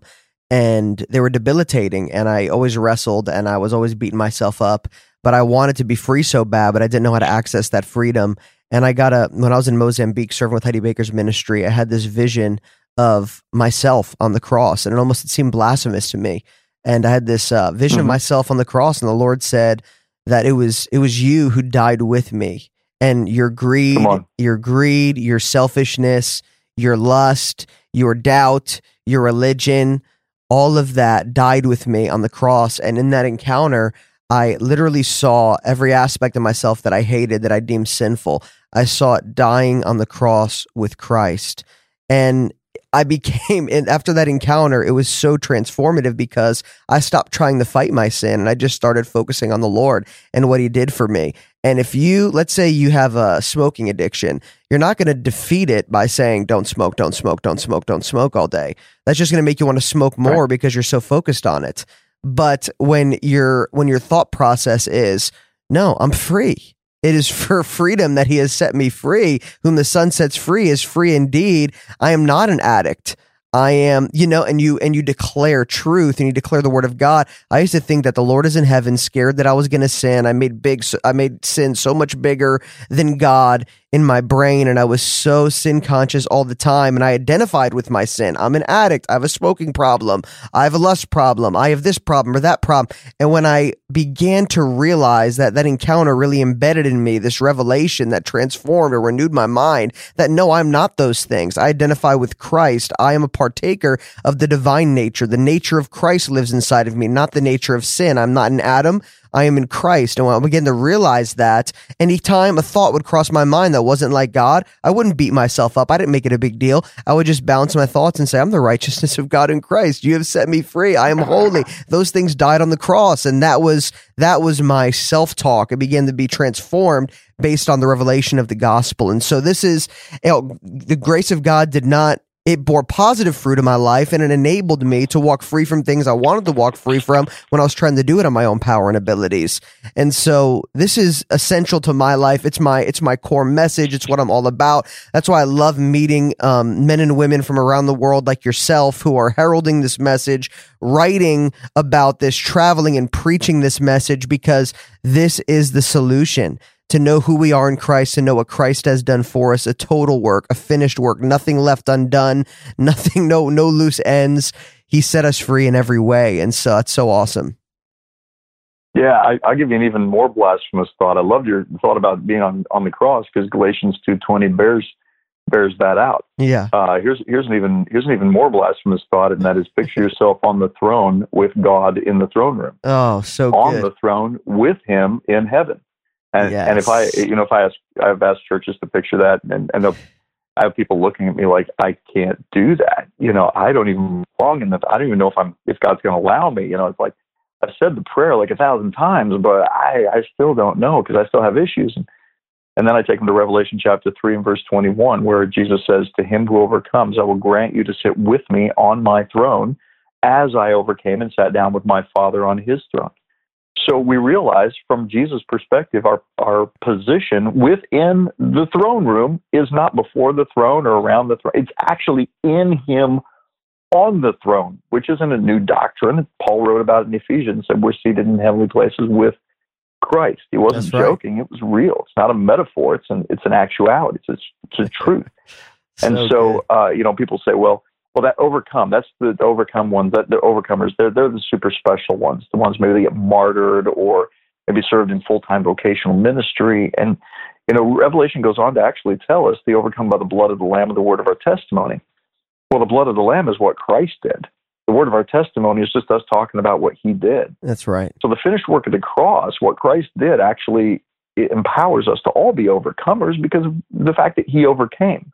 and they were debilitating. And I always wrestled, and I was always beating myself up. But I wanted to be free so bad, but I didn't know how to access that freedom. And I got a when I was in Mozambique serving with Heidi Baker's ministry, I had this vision of myself on the cross, and it almost it seemed blasphemous to me and I had this uh, vision mm-hmm. of myself on the cross, and the Lord said that it was it was you who died with me, and your greed, your greed, your selfishness, your lust, your doubt, your religion, all of that died with me on the cross, and in that encounter. I literally saw every aspect of myself that I hated, that I deemed sinful. I saw it dying on the cross with Christ. And I became, and after that encounter, it was so transformative because I stopped trying to fight my sin and I just started focusing on the Lord and what He did for me. And if you, let's say you have a smoking addiction, you're not going to defeat it by saying, don't smoke, don't smoke, don't smoke, don't smoke all day. That's just going to make you want to smoke more right. because you're so focused on it. But when your when your thought process is, no, I'm free. It is for freedom that he has set me free. Whom the Son sets free is free indeed. I am not an addict. I am, you know, and you and you declare truth and you declare the word of God. I used to think that the Lord is in heaven, scared that I was going to sin. I made big, I made sin so much bigger than God, in my brain and I was so sin conscious all the time and I identified with my sin. I'm an addict. I have a smoking problem. I have a lust problem. I have this problem or that problem. And when I began to realize that that encounter really embedded in me this revelation that transformed or renewed my mind that no, I'm not those things. I identify with Christ. I am a partaker of the divine nature. The nature of Christ lives inside of me, not the nature of sin. I'm not an Adam. I am in Christ. And when I began to realize that, anytime a thought would cross my mind that wasn't like God, I wouldn't beat myself up. I didn't make it a big deal. I would just bounce my thoughts and say, I'm the righteousness of God in Christ. You have set me free. I am holy. Those things died on the cross. And that was, that was my self talk. It began to be transformed based on the revelation of the gospel. And so this is, you know, the grace of God did not it bore positive fruit in my life and it enabled me to walk free from things I wanted to walk free from when I was trying to do it on my own power and abilities. And so this is essential to my life. It's my it's my core message. It's what I'm all about. That's why I love meeting um, men and women from around the world like yourself who are heralding this message, writing about this, traveling and preaching this message because this is the solution to know who we are in Christ, to know what Christ has done for us, a total work, a finished work, nothing left undone, nothing, no, no loose ends. He set us free in every way. And so it's so awesome. Yeah, I, will give you an even more blasphemous thought. I loved your thought about being on, on the cross because Galatians 2.20 bears bears that out. Yeah. Uh, here's here's an even here's an even more blasphemous thought, and that is picture yourself on the throne with God in the throne room, Oh, so on good. the throne with Him in heaven. And and if I you know if I ask I've asked churches to picture that, and and they'll- I have people looking at me like I can't do that. You know, I don't even belong in that. I don't even know if I'm if God's going to allow me. You know, it's like I've said the prayer like a thousand times, but I I still don't know because I still have issues. And, and then I take them to Revelation chapter 3 and verse 21, where Jesus says, To him who overcomes, I will grant you to sit with me on my throne as I overcame and sat down with my Father on his throne. So we realize from Jesus' perspective, our, our position within the throne room is not before the throne or around the throne. It's actually in him on the throne, which isn't a new doctrine. Paul wrote about it in Ephesians, said we're seated in heavenly places with Christ. He wasn't right. joking. It was real. It's not a metaphor. It's an it's an actuality. It's a, it's a truth. And so, uh, you know, people say, well, well, that overcome, that's the, overcome ones, that the overcomers, they're, they're the super special ones, the ones maybe they get martyred or maybe served in full time vocational ministry. And, you know, Revelation goes on to actually tell us the overcome by the blood of the Lamb and the word of our testimony. Well, the blood of the Lamb is what Christ did. The word of our testimony is just us talking about what he did. that's right. So the finished work of the cross, what Christ did, actually it empowers us to all be overcomers because of the fact that he overcame.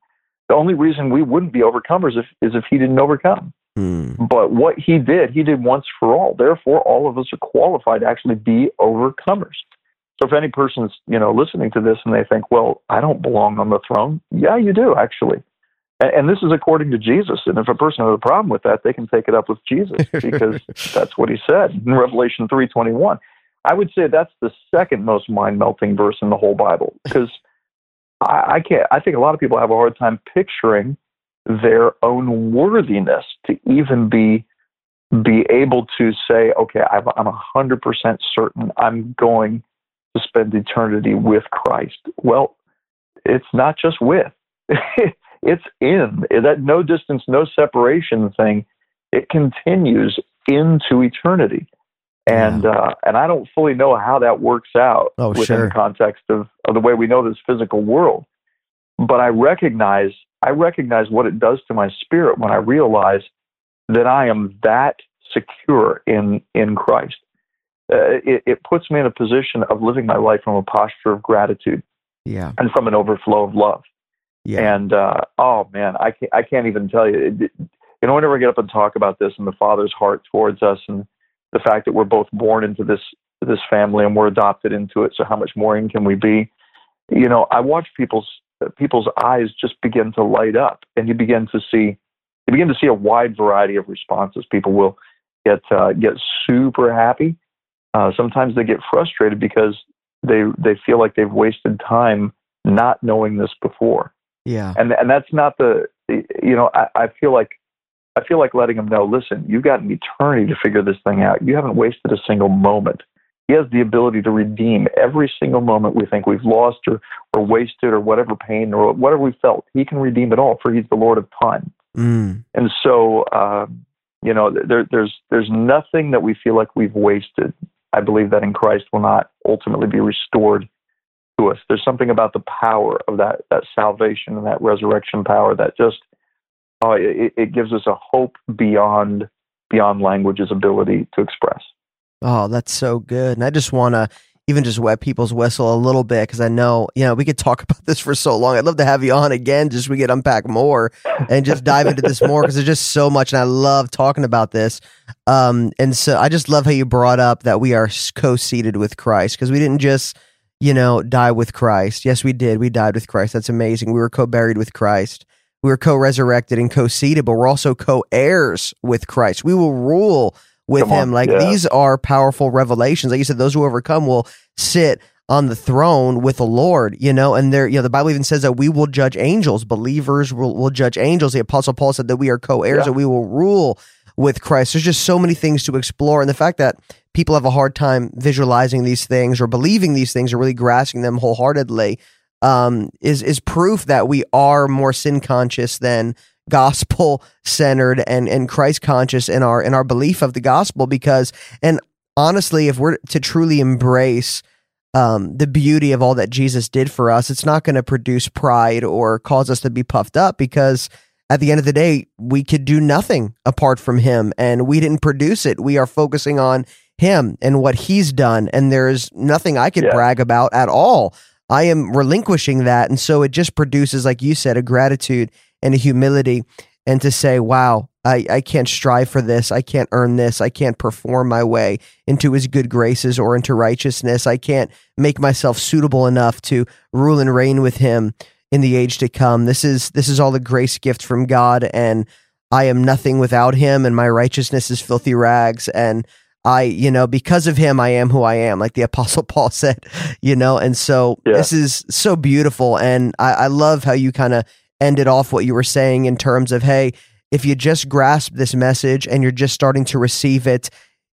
The only reason we wouldn't be overcomers if, is if he didn't overcome. Hmm. But what he did, he did once for all. Therefore, all of us are qualified to actually be overcomers. So if any person's you know listening to this and they think, well, I don't belong on the throne, yeah, you do actually. And, and this is according to Jesus. And if a person has a problem with that, they can take it up with Jesus because that's what he said in Revelation three twenty one. I would say that's the second most mind melting verse in the whole Bible because I, I can't. I think a lot of people have a hard time picturing their own worthiness to even be be able to say, okay, I'm a hundred percent certain I'm going to spend eternity with Christ. Well, it's not just with; it's in that no distance, no separation thing. It continues into eternity, and uh, and I don't fully know how that works out Oh, within sure. the context of, of the way we know this physical world. But I recognize I recognize what it does to my spirit when I realize that I am that secure in in Christ. Uh, it, it puts me in a position of living my life from a posture of gratitude Yeah. and from an overflow of love. Yeah. And uh, oh man, I can't I can't even tell you. It, it- you know, whenever I get up and talk about this and the Father's heart towards us and the fact that we're both born into this this family and we're adopted into it, so how much more in can we be? You know, I watch people's people's eyes just begin to light up, and you begin to see you begin to see a wide variety of responses. People will get uh, get super happy. Uh, sometimes they get frustrated because they they feel like they've wasted time not knowing this before yeah. and and that's not the you know I, I feel like I feel like letting him know listen you've got an eternity to figure this thing out. You haven't wasted a single moment. He has the ability to redeem every single moment we think we've lost or or wasted or whatever pain or whatever we felt. He can redeem it all for he's the lord of time. Mm. and so um, you know there there's there's nothing that we feel like we've wasted. I believe that in christ will not ultimately be restored to us. There's something about the power of that that salvation and that resurrection power that just uh, it, it gives us a hope beyond beyond language's ability to express Oh, that's so good. And I just want to even just wet people's whistle a little bit because I know, you know, we could talk about this for so long. I'd love to have you on again just we could unpack more and just dive into this more because there's just so much. And I love talking about this. Um, and so I just love how you brought up that we are co seated with Christ because we didn't just, you know, die with Christ. Yes, we did. We died with Christ. That's amazing. We were co buried with Christ. We were co resurrected and co seated, but we're also co heirs with Christ. We will rule with Come on, him. Like yeah. these are powerful revelations. Like you said, those who overcome will sit on the throne with the Lord, you know, and there, you know, the Bible even says that we will judge angels. Believers will, will judge angels. The apostle Paul said that we are co-heirs, Yeah. that we will rule with Christ. There's just so many things to explore. And the fact that people have a hard time visualizing these things or believing these things or really grasping them wholeheartedly um, is, is proof that we are more sin conscious than gospel centered and, and Christ conscious in our, in our belief of the gospel because, and honestly, if we're to truly embrace um, the beauty of all that Jesus did for us, it's not going to produce pride or cause us to be puffed up because at the end of the day, we could do nothing apart from him and we didn't produce it. We are focusing on him and what he's done. And there's nothing I could yeah. brag about at all. I am relinquishing that. And so it just produces, like you said, a gratitude and a humility and to say, wow, I, I can't strive for this. I can't earn this. I can't perform my way into his good graces or into righteousness. I can't make myself suitable enough to rule and reign with him in the age to come. This is this is all a grace gift from God and I am nothing without him and my righteousness is filthy rags and I, you know, because of him I am who I am, like the apostle Paul said, you know, and so yeah. this is so beautiful and I, I love how you kind of ended off what you were saying in terms of, hey, if you just grasp this message and you're just starting to receive it,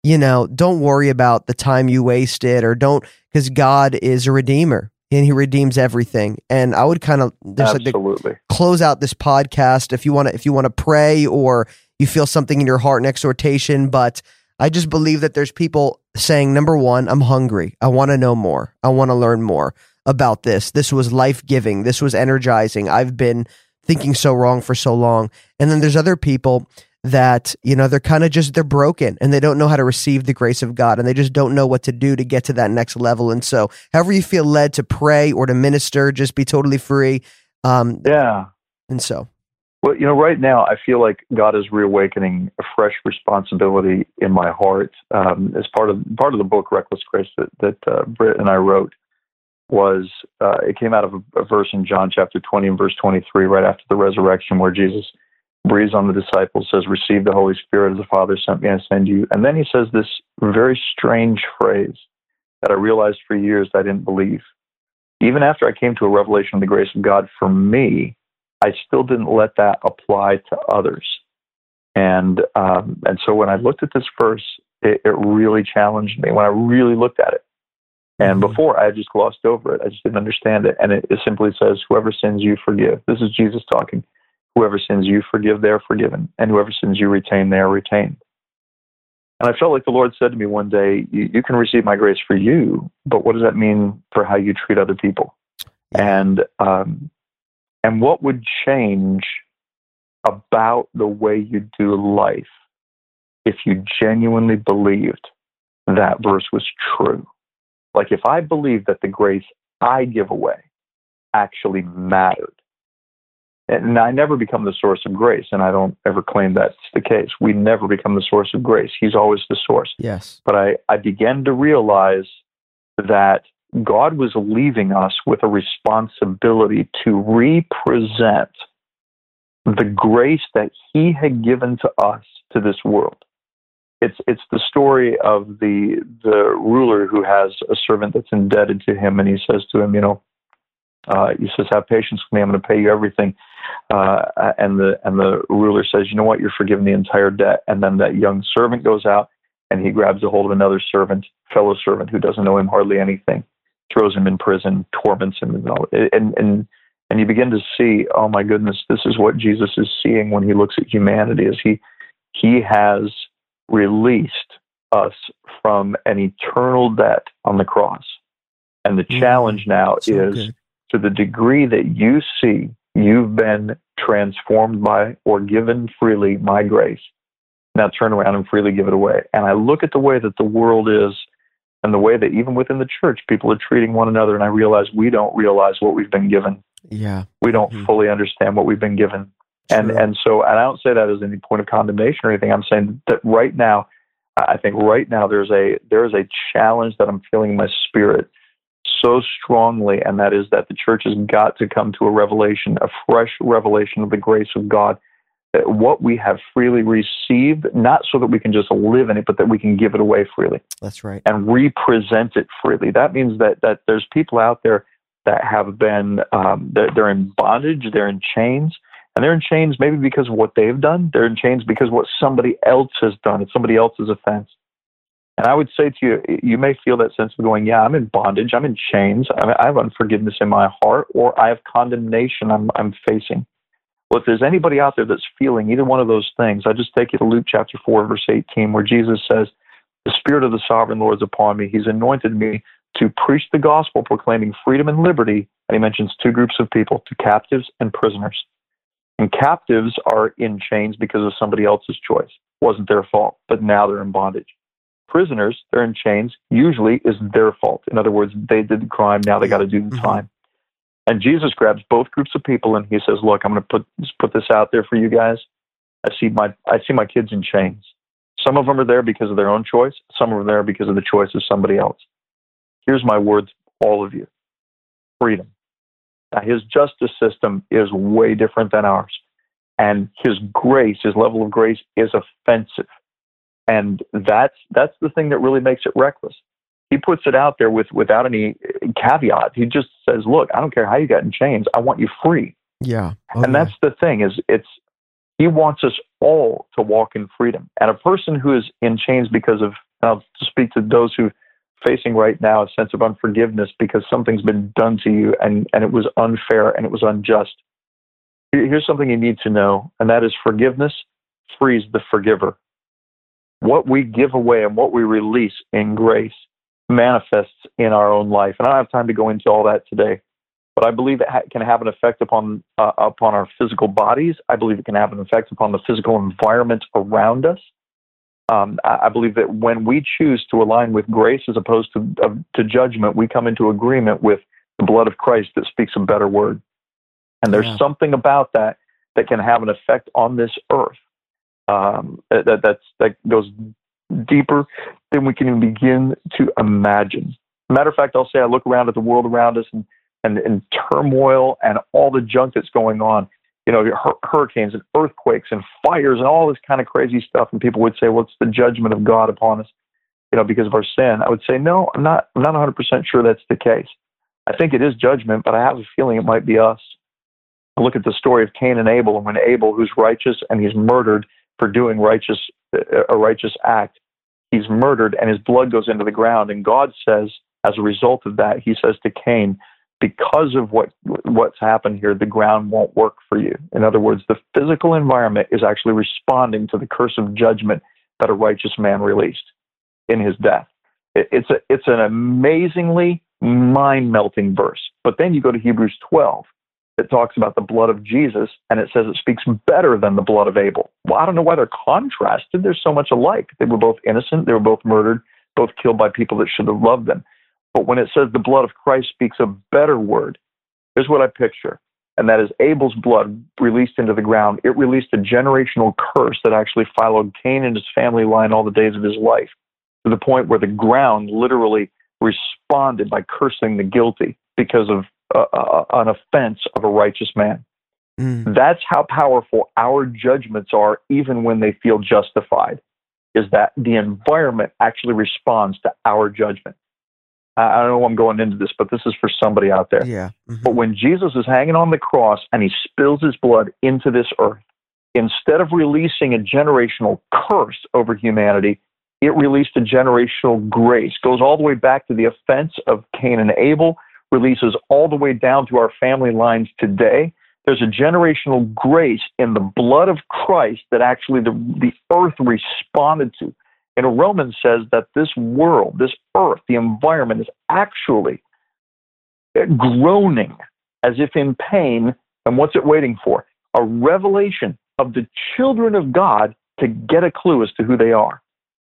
you know, don't worry about the time you wasted or don't because God is a redeemer and he redeems everything. And I would kind of Absolutely. like close out this podcast if you want to if you want to pray or you feel something in your heart, an exhortation. But I just believe that there's people saying, number one, I'm hungry. I want to know more. I want to learn more about this. This was life giving. This was energizing. I've been thinking so wrong for so long. And then there's other people that you know they're kind of just they're broken and they don't know how to receive the grace of God and they just don't know what to do to get to that next level and so however you feel led to pray or to minister just be totally free um yeah and so well you know right now I feel like God is reawakening a fresh responsibility in my heart um as part of part of the book Reckless Grace that that uh, Britt and I wrote was uh, it came out of a, a verse in John chapter 20 and verse 23 right after the resurrection where Jesus breathes on the disciples, says, Receive the Holy Spirit as the Father sent me, I send you. And then he says this very strange phrase that I realized for years I didn't believe. Even after I came to a revelation of the grace of God for me, I still didn't let that apply to others. And um, and so when I looked at this verse, it, it really challenged me when I really looked at it. And mm-hmm. before I had just glossed over it. I just didn't understand it. And it, it simply says, Whoever sins you forgive. This is Jesus talking. Whoever sins you forgive, they're forgiven. And whoever sins you retain, they are retained. And I felt like the Lord said to me one day, you, you can receive my grace for you, but what does that mean for how you treat other people? And um, and what would change about the way you do life if you genuinely believed that verse was true? Like if I believed that the grace I give away actually mattered, and I never become the source of grace, and I don't ever claim that's the case. We never become the source of grace. He's always the source. Yes. But I, I began to realize that God was leaving us with a responsibility to represent the grace that He had given to us to this world. It's it's the story of the the ruler who has a servant that's indebted to him, and he says to him, you know, uh, he says, "Have patience with me. I'm going to pay you everything." Uh, and the and the ruler says, "You know what? You're forgiven the entire debt." And then that young servant goes out and he grabs a hold of another servant, fellow servant who doesn't know him hardly anything, throws him in prison, torments him, and all, and and and you begin to see, oh my goodness, this is what Jesus is seeing when he looks at humanity. Is he he has released us from an eternal debt on the cross, and the mm, challenge now so is good to the degree that you see you've been transformed by or given freely my grace, now turn around and freely give it away. And I look at the way that the world is and the way that even within the church people are treating one another, and I realize we don't realize what we've been given. Yeah. We don't mm-hmm. fully understand what we've been given. True. And and so and I don't say that as any point of condemnation or anything. I'm saying that right now I think right now there's a there is a challenge that I'm feeling in my spirit so strongly, and that is that the church has got to come to a revelation, a fresh revelation of the grace of God. That what we have freely received, not so that we can just live in it, but that we can give it away freely. That's right. And represent it freely. That means that that there's people out there that have been um, they're, they're in bondage, they're in chains, and they're in chains maybe because of what they've done. They're in chains because of what somebody else has done. It's somebody else's offense. And I would say to you, you may feel that sense of going, yeah, I'm in bondage, I'm in chains, I have unforgiveness in my heart, or I have condemnation I'm, I'm facing. Well, if there's anybody out there that's feeling either one of those things, I just take you to Luke chapter 4, verse 18, where Jesus says, The Spirit of the sovereign Lord is upon me. He's anointed me to preach the gospel, proclaiming freedom and liberty. And he mentions two groups of people to captives and prisoners. And captives are in chains because of somebody else's choice. It wasn't their fault, but now they're in bondage. Prisoners, they're in chains, usually is their fault. In other words, they did the crime, now they got to do the mm-hmm. time. And Jesus grabs both groups of people and he says, "Look, I'm going to put put this out there for you guys. I see my I see my kids in chains. Some of them are there because of their own choice. Some of them are there because of the choice of somebody else. Here's my words, all of you: freedom. Now, his justice system is way different than ours, and his grace, his level of grace, is offensive, and that's that's the thing that really makes it reckless he puts it out there with without any caveat. He just says, "Look, I don't care how you got in chains. I want you free." Yeah, oh, and that's the thing is it's he wants us all to walk in freedom. And a person who is in chains because of to speak to those who facing right now a sense of unforgiveness because something's been done to you and and it was unfair and it was unjust. Here's something you need to know, and that is forgiveness frees the forgiver. What we give away and what we release in grace manifests in our own life. And I don't have time to go into all that today, but I believe it ha- can have an effect upon uh, upon our physical bodies. I believe it can have an effect upon the physical environment around us. Um, I, I, believe that when we choose to align with grace as opposed to uh, to judgment, we come into agreement with the blood of Christ that speaks a better word. And there's yeah. something about that that can have an effect on this earth. Um, that that's that goes deeper than we can even begin to imagine. Matter of fact, I'll say I look around at the world around us and, and, and turmoil and all the junk that's going on. You know, hurricanes and earthquakes and fires and all this kind of crazy stuff. And people would say, well, it's the judgment of God upon us, you know, because of our sin. I would say, no, I'm not, I'm not 100% sure that's the case. I think it is judgment, but I have a feeling it might be us. I look at the story of Cain and Abel, and when Abel, who's righteous and he's murdered for doing righteous a righteous act, he's murdered and his blood goes into the ground. And God says, as a result of that, he says to Cain, because of what what's happened here, the ground won't work for you. In other words, the physical environment is actually responding to the curse of judgment that a righteous man released in his death. It, it's a it's an amazingly mind melting verse. But then you go to Hebrews 12, it talks about the blood of Jesus, and it says it speaks better than the blood of Abel. Well, I don't know why they're contrasted. They're so much alike. They were both innocent. They were both murdered, both killed by people that should have loved them. But when it says the blood of Christ speaks a better word, here's what I picture. And that is Abel's blood released into the ground. It released a generational curse that actually followed Cain and his family line all the days of his life to the point where the ground literally responded by cursing the guilty because of uh, uh, an offense of a righteous man. Mm. That's how powerful our judgments are, even when they feel justified, is that the environment actually responds to our judgment. I don't know I'm going into this, but this is for somebody out there. Yeah. Mm-hmm. But when Jesus is hanging on the cross and he spills his blood into this earth, instead of releasing a generational curse over humanity, it released a generational grace. Goes all the way back to the offense of Cain and Abel releases all the way down to our family lines today. There's a generational grace in the blood of Christ that actually the, the earth responded to. And Romans says that this world, this earth, the environment is actually groaning as if in pain. And what's it waiting for? A revelation of the children of God to get a clue as to who they are.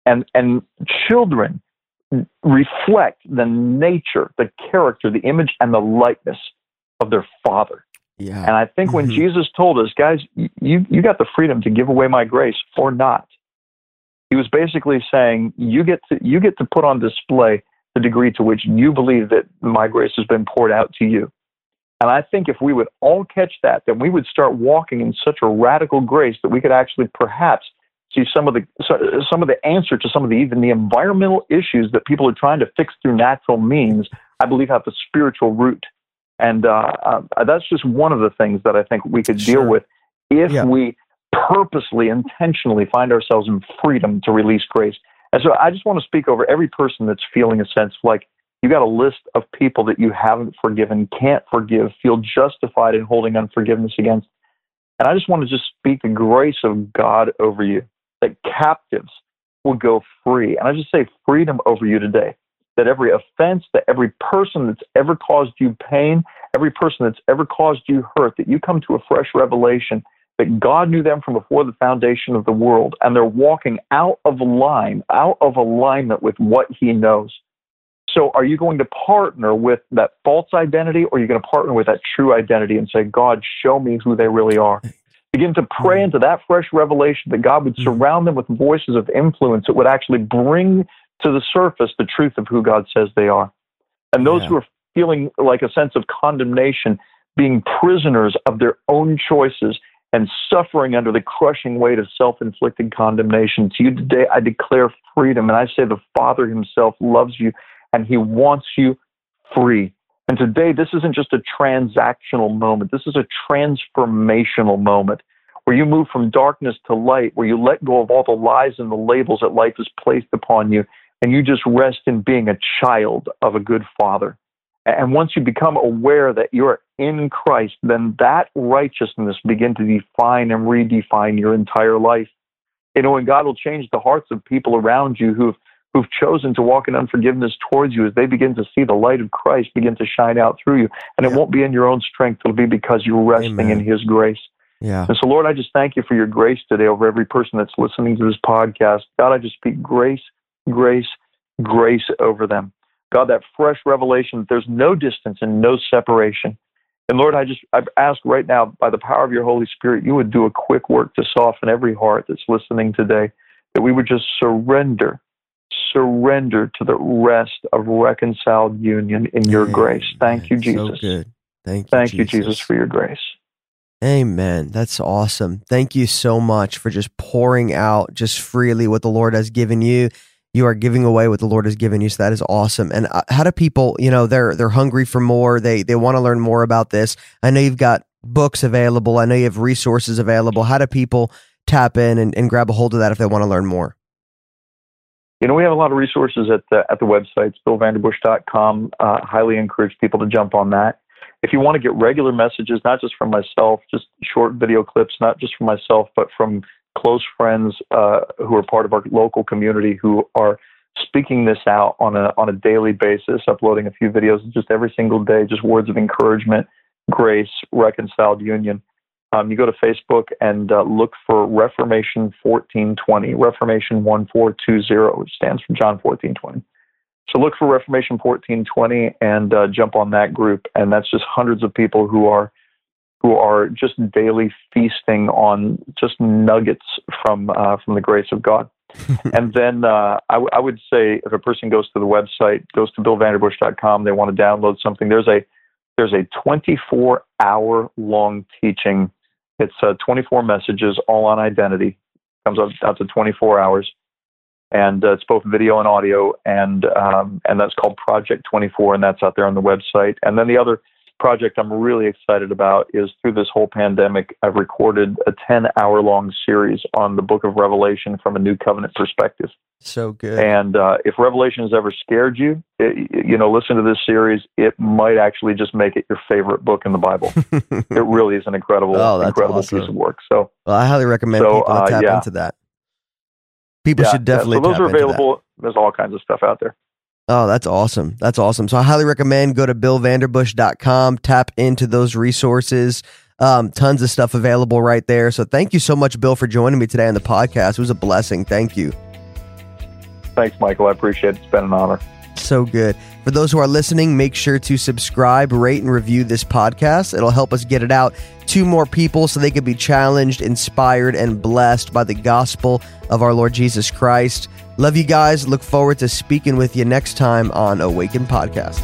And, and children reflect the nature, the character, the image, and the likeness of their Father. Yeah. And I think when mm-hmm. Jesus told us, guys, you, you got the freedom to give away my grace or not, he was basically saying, you get to, you get to put on display the degree to which you believe that my grace has been poured out to you. And I think if we would all catch that, then we would start walking in such a radical grace that we could actually perhaps see some of the some of the answer to some of the even the environmental issues that people are trying to fix through natural means. I believe have a spiritual root, and uh, uh, that's just one of the things that I think we could sure. deal with if yeah. we purposely, intentionally find ourselves in freedom to release grace. And so, I just want to speak over every person that's feeling a sense like you got a list of people that you haven't forgiven, can't forgive, feel justified in holding unforgiveness against. And I just want to just speak the grace of God over you that captives will go free. And I just say freedom over you today. that every offense, that every person that's ever caused you pain, every person that's ever caused you hurt, that you come to a fresh revelation that God knew them from before the foundation of the world, and they're walking out of line, out of alignment with what He knows. So, are you going to partner with that false identity, or are you going to partner with that true identity and say, God, show me who they really are? Begin to pray mm-hmm. into that fresh revelation that God would mm-hmm. surround them with voices of influence that would actually bring to the surface the truth of who God says they are. And those yeah. who are feeling like a sense of condemnation, being prisoners of their own choices, and suffering under the crushing weight of self inflicted condemnation. To you today, I declare freedom. And I say the Father Himself loves you and He wants you free. And today, this isn't just a transactional moment, this is a transformational moment where you move from darkness to light, where you let go of all the lies and the labels that life has placed upon you, and you just rest in being a child of a good father. And once you become aware that you're in Christ, then that righteousness begin to define and redefine your entire life. You know, and God will change the hearts of people around you who've who've chosen to walk in unforgiveness towards you as they begin to see the light of Christ begin to shine out through you. And it won't be in your own strength, it'll be because you're resting Amen. in his grace. Yeah. And so, Lord, I just thank you for your grace today over every person that's listening to this podcast. God, I just speak grace, grace, grace over them. God, that fresh revelation that there's no distance and no separation. And Lord, I just I ask right now, by the power of your Holy Spirit, you would do a quick work to soften every heart that's listening today, that we would just surrender, surrender to the rest of reconciled union in your grace. Thank you, Jesus. So good. Thank you, Thank Jesus. you, Jesus, for your grace. Amen. That's awesome. Thank you so much for just pouring out just freely what the Lord has given you you are giving away what the Lord has given you. So that is awesome. And uh, how do people, you know, they're they're hungry for more. They they want to learn more about this. I know you've got books available. I know you have resources available. How do people tap in and, and grab a hold of that if they want to learn more? You know, we have a lot of resources at the at the website, billvanderbush.com. Uh, highly encourage people to jump on that. If you want to get regular messages, not just from myself, just short video clips, not just from myself, but from close friends uh, who are part of our local community who are speaking this out on a on a daily basis, uploading a few videos just every single day, just words of encouragement, grace, reconciled union. Um, you go to Facebook and uh, look for Reformation 1420, Reformation 1420, which stands for John 1420. So look for Reformation 1420 and uh, jump on that group. And that's just hundreds of people who are who are just daily feasting on just nuggets from uh, from the grace of God. and then uh, I, w- I would say if a person goes to the website, goes to billvanderbush.com, they want to download something. There's a there's a 24 hour long teaching. It's uh, 24 messages all on identity. Comes out, to 24 hours, and uh, it's both video and audio, and um, and that's called Project 24, and that's out there on the website. And then the other project I'm really excited about is through this whole pandemic, I've recorded a 10 hour long series on the book of Revelation from a new covenant perspective. So good. And uh, if Revelation has ever scared you, it, you know, listen to this series. It might actually just make it your favorite book in the Bible. it really is an incredible, oh, incredible awesome. piece of work. So, well, I highly recommend so, people uh, tap yeah. into that. People yeah, should definitely. Yeah. So those are available. There's all kinds of stuff out there. Oh, that's awesome. That's awesome. So I highly recommend go to billvanderbush.com, tap into those resources. Um, tons of stuff available right there. So thank you so much, Bill, for joining me today on the podcast. It was a blessing. Thank you. Thanks, Michael. I appreciate it. It's been an honor. So good. For those who are listening, make sure to subscribe, rate, and review this podcast. It'll help us get it out to more people so they can be challenged, inspired, and blessed by the gospel of our Lord Jesus Christ. Love you guys. Look forward to speaking with you next time on Awaken Podcast.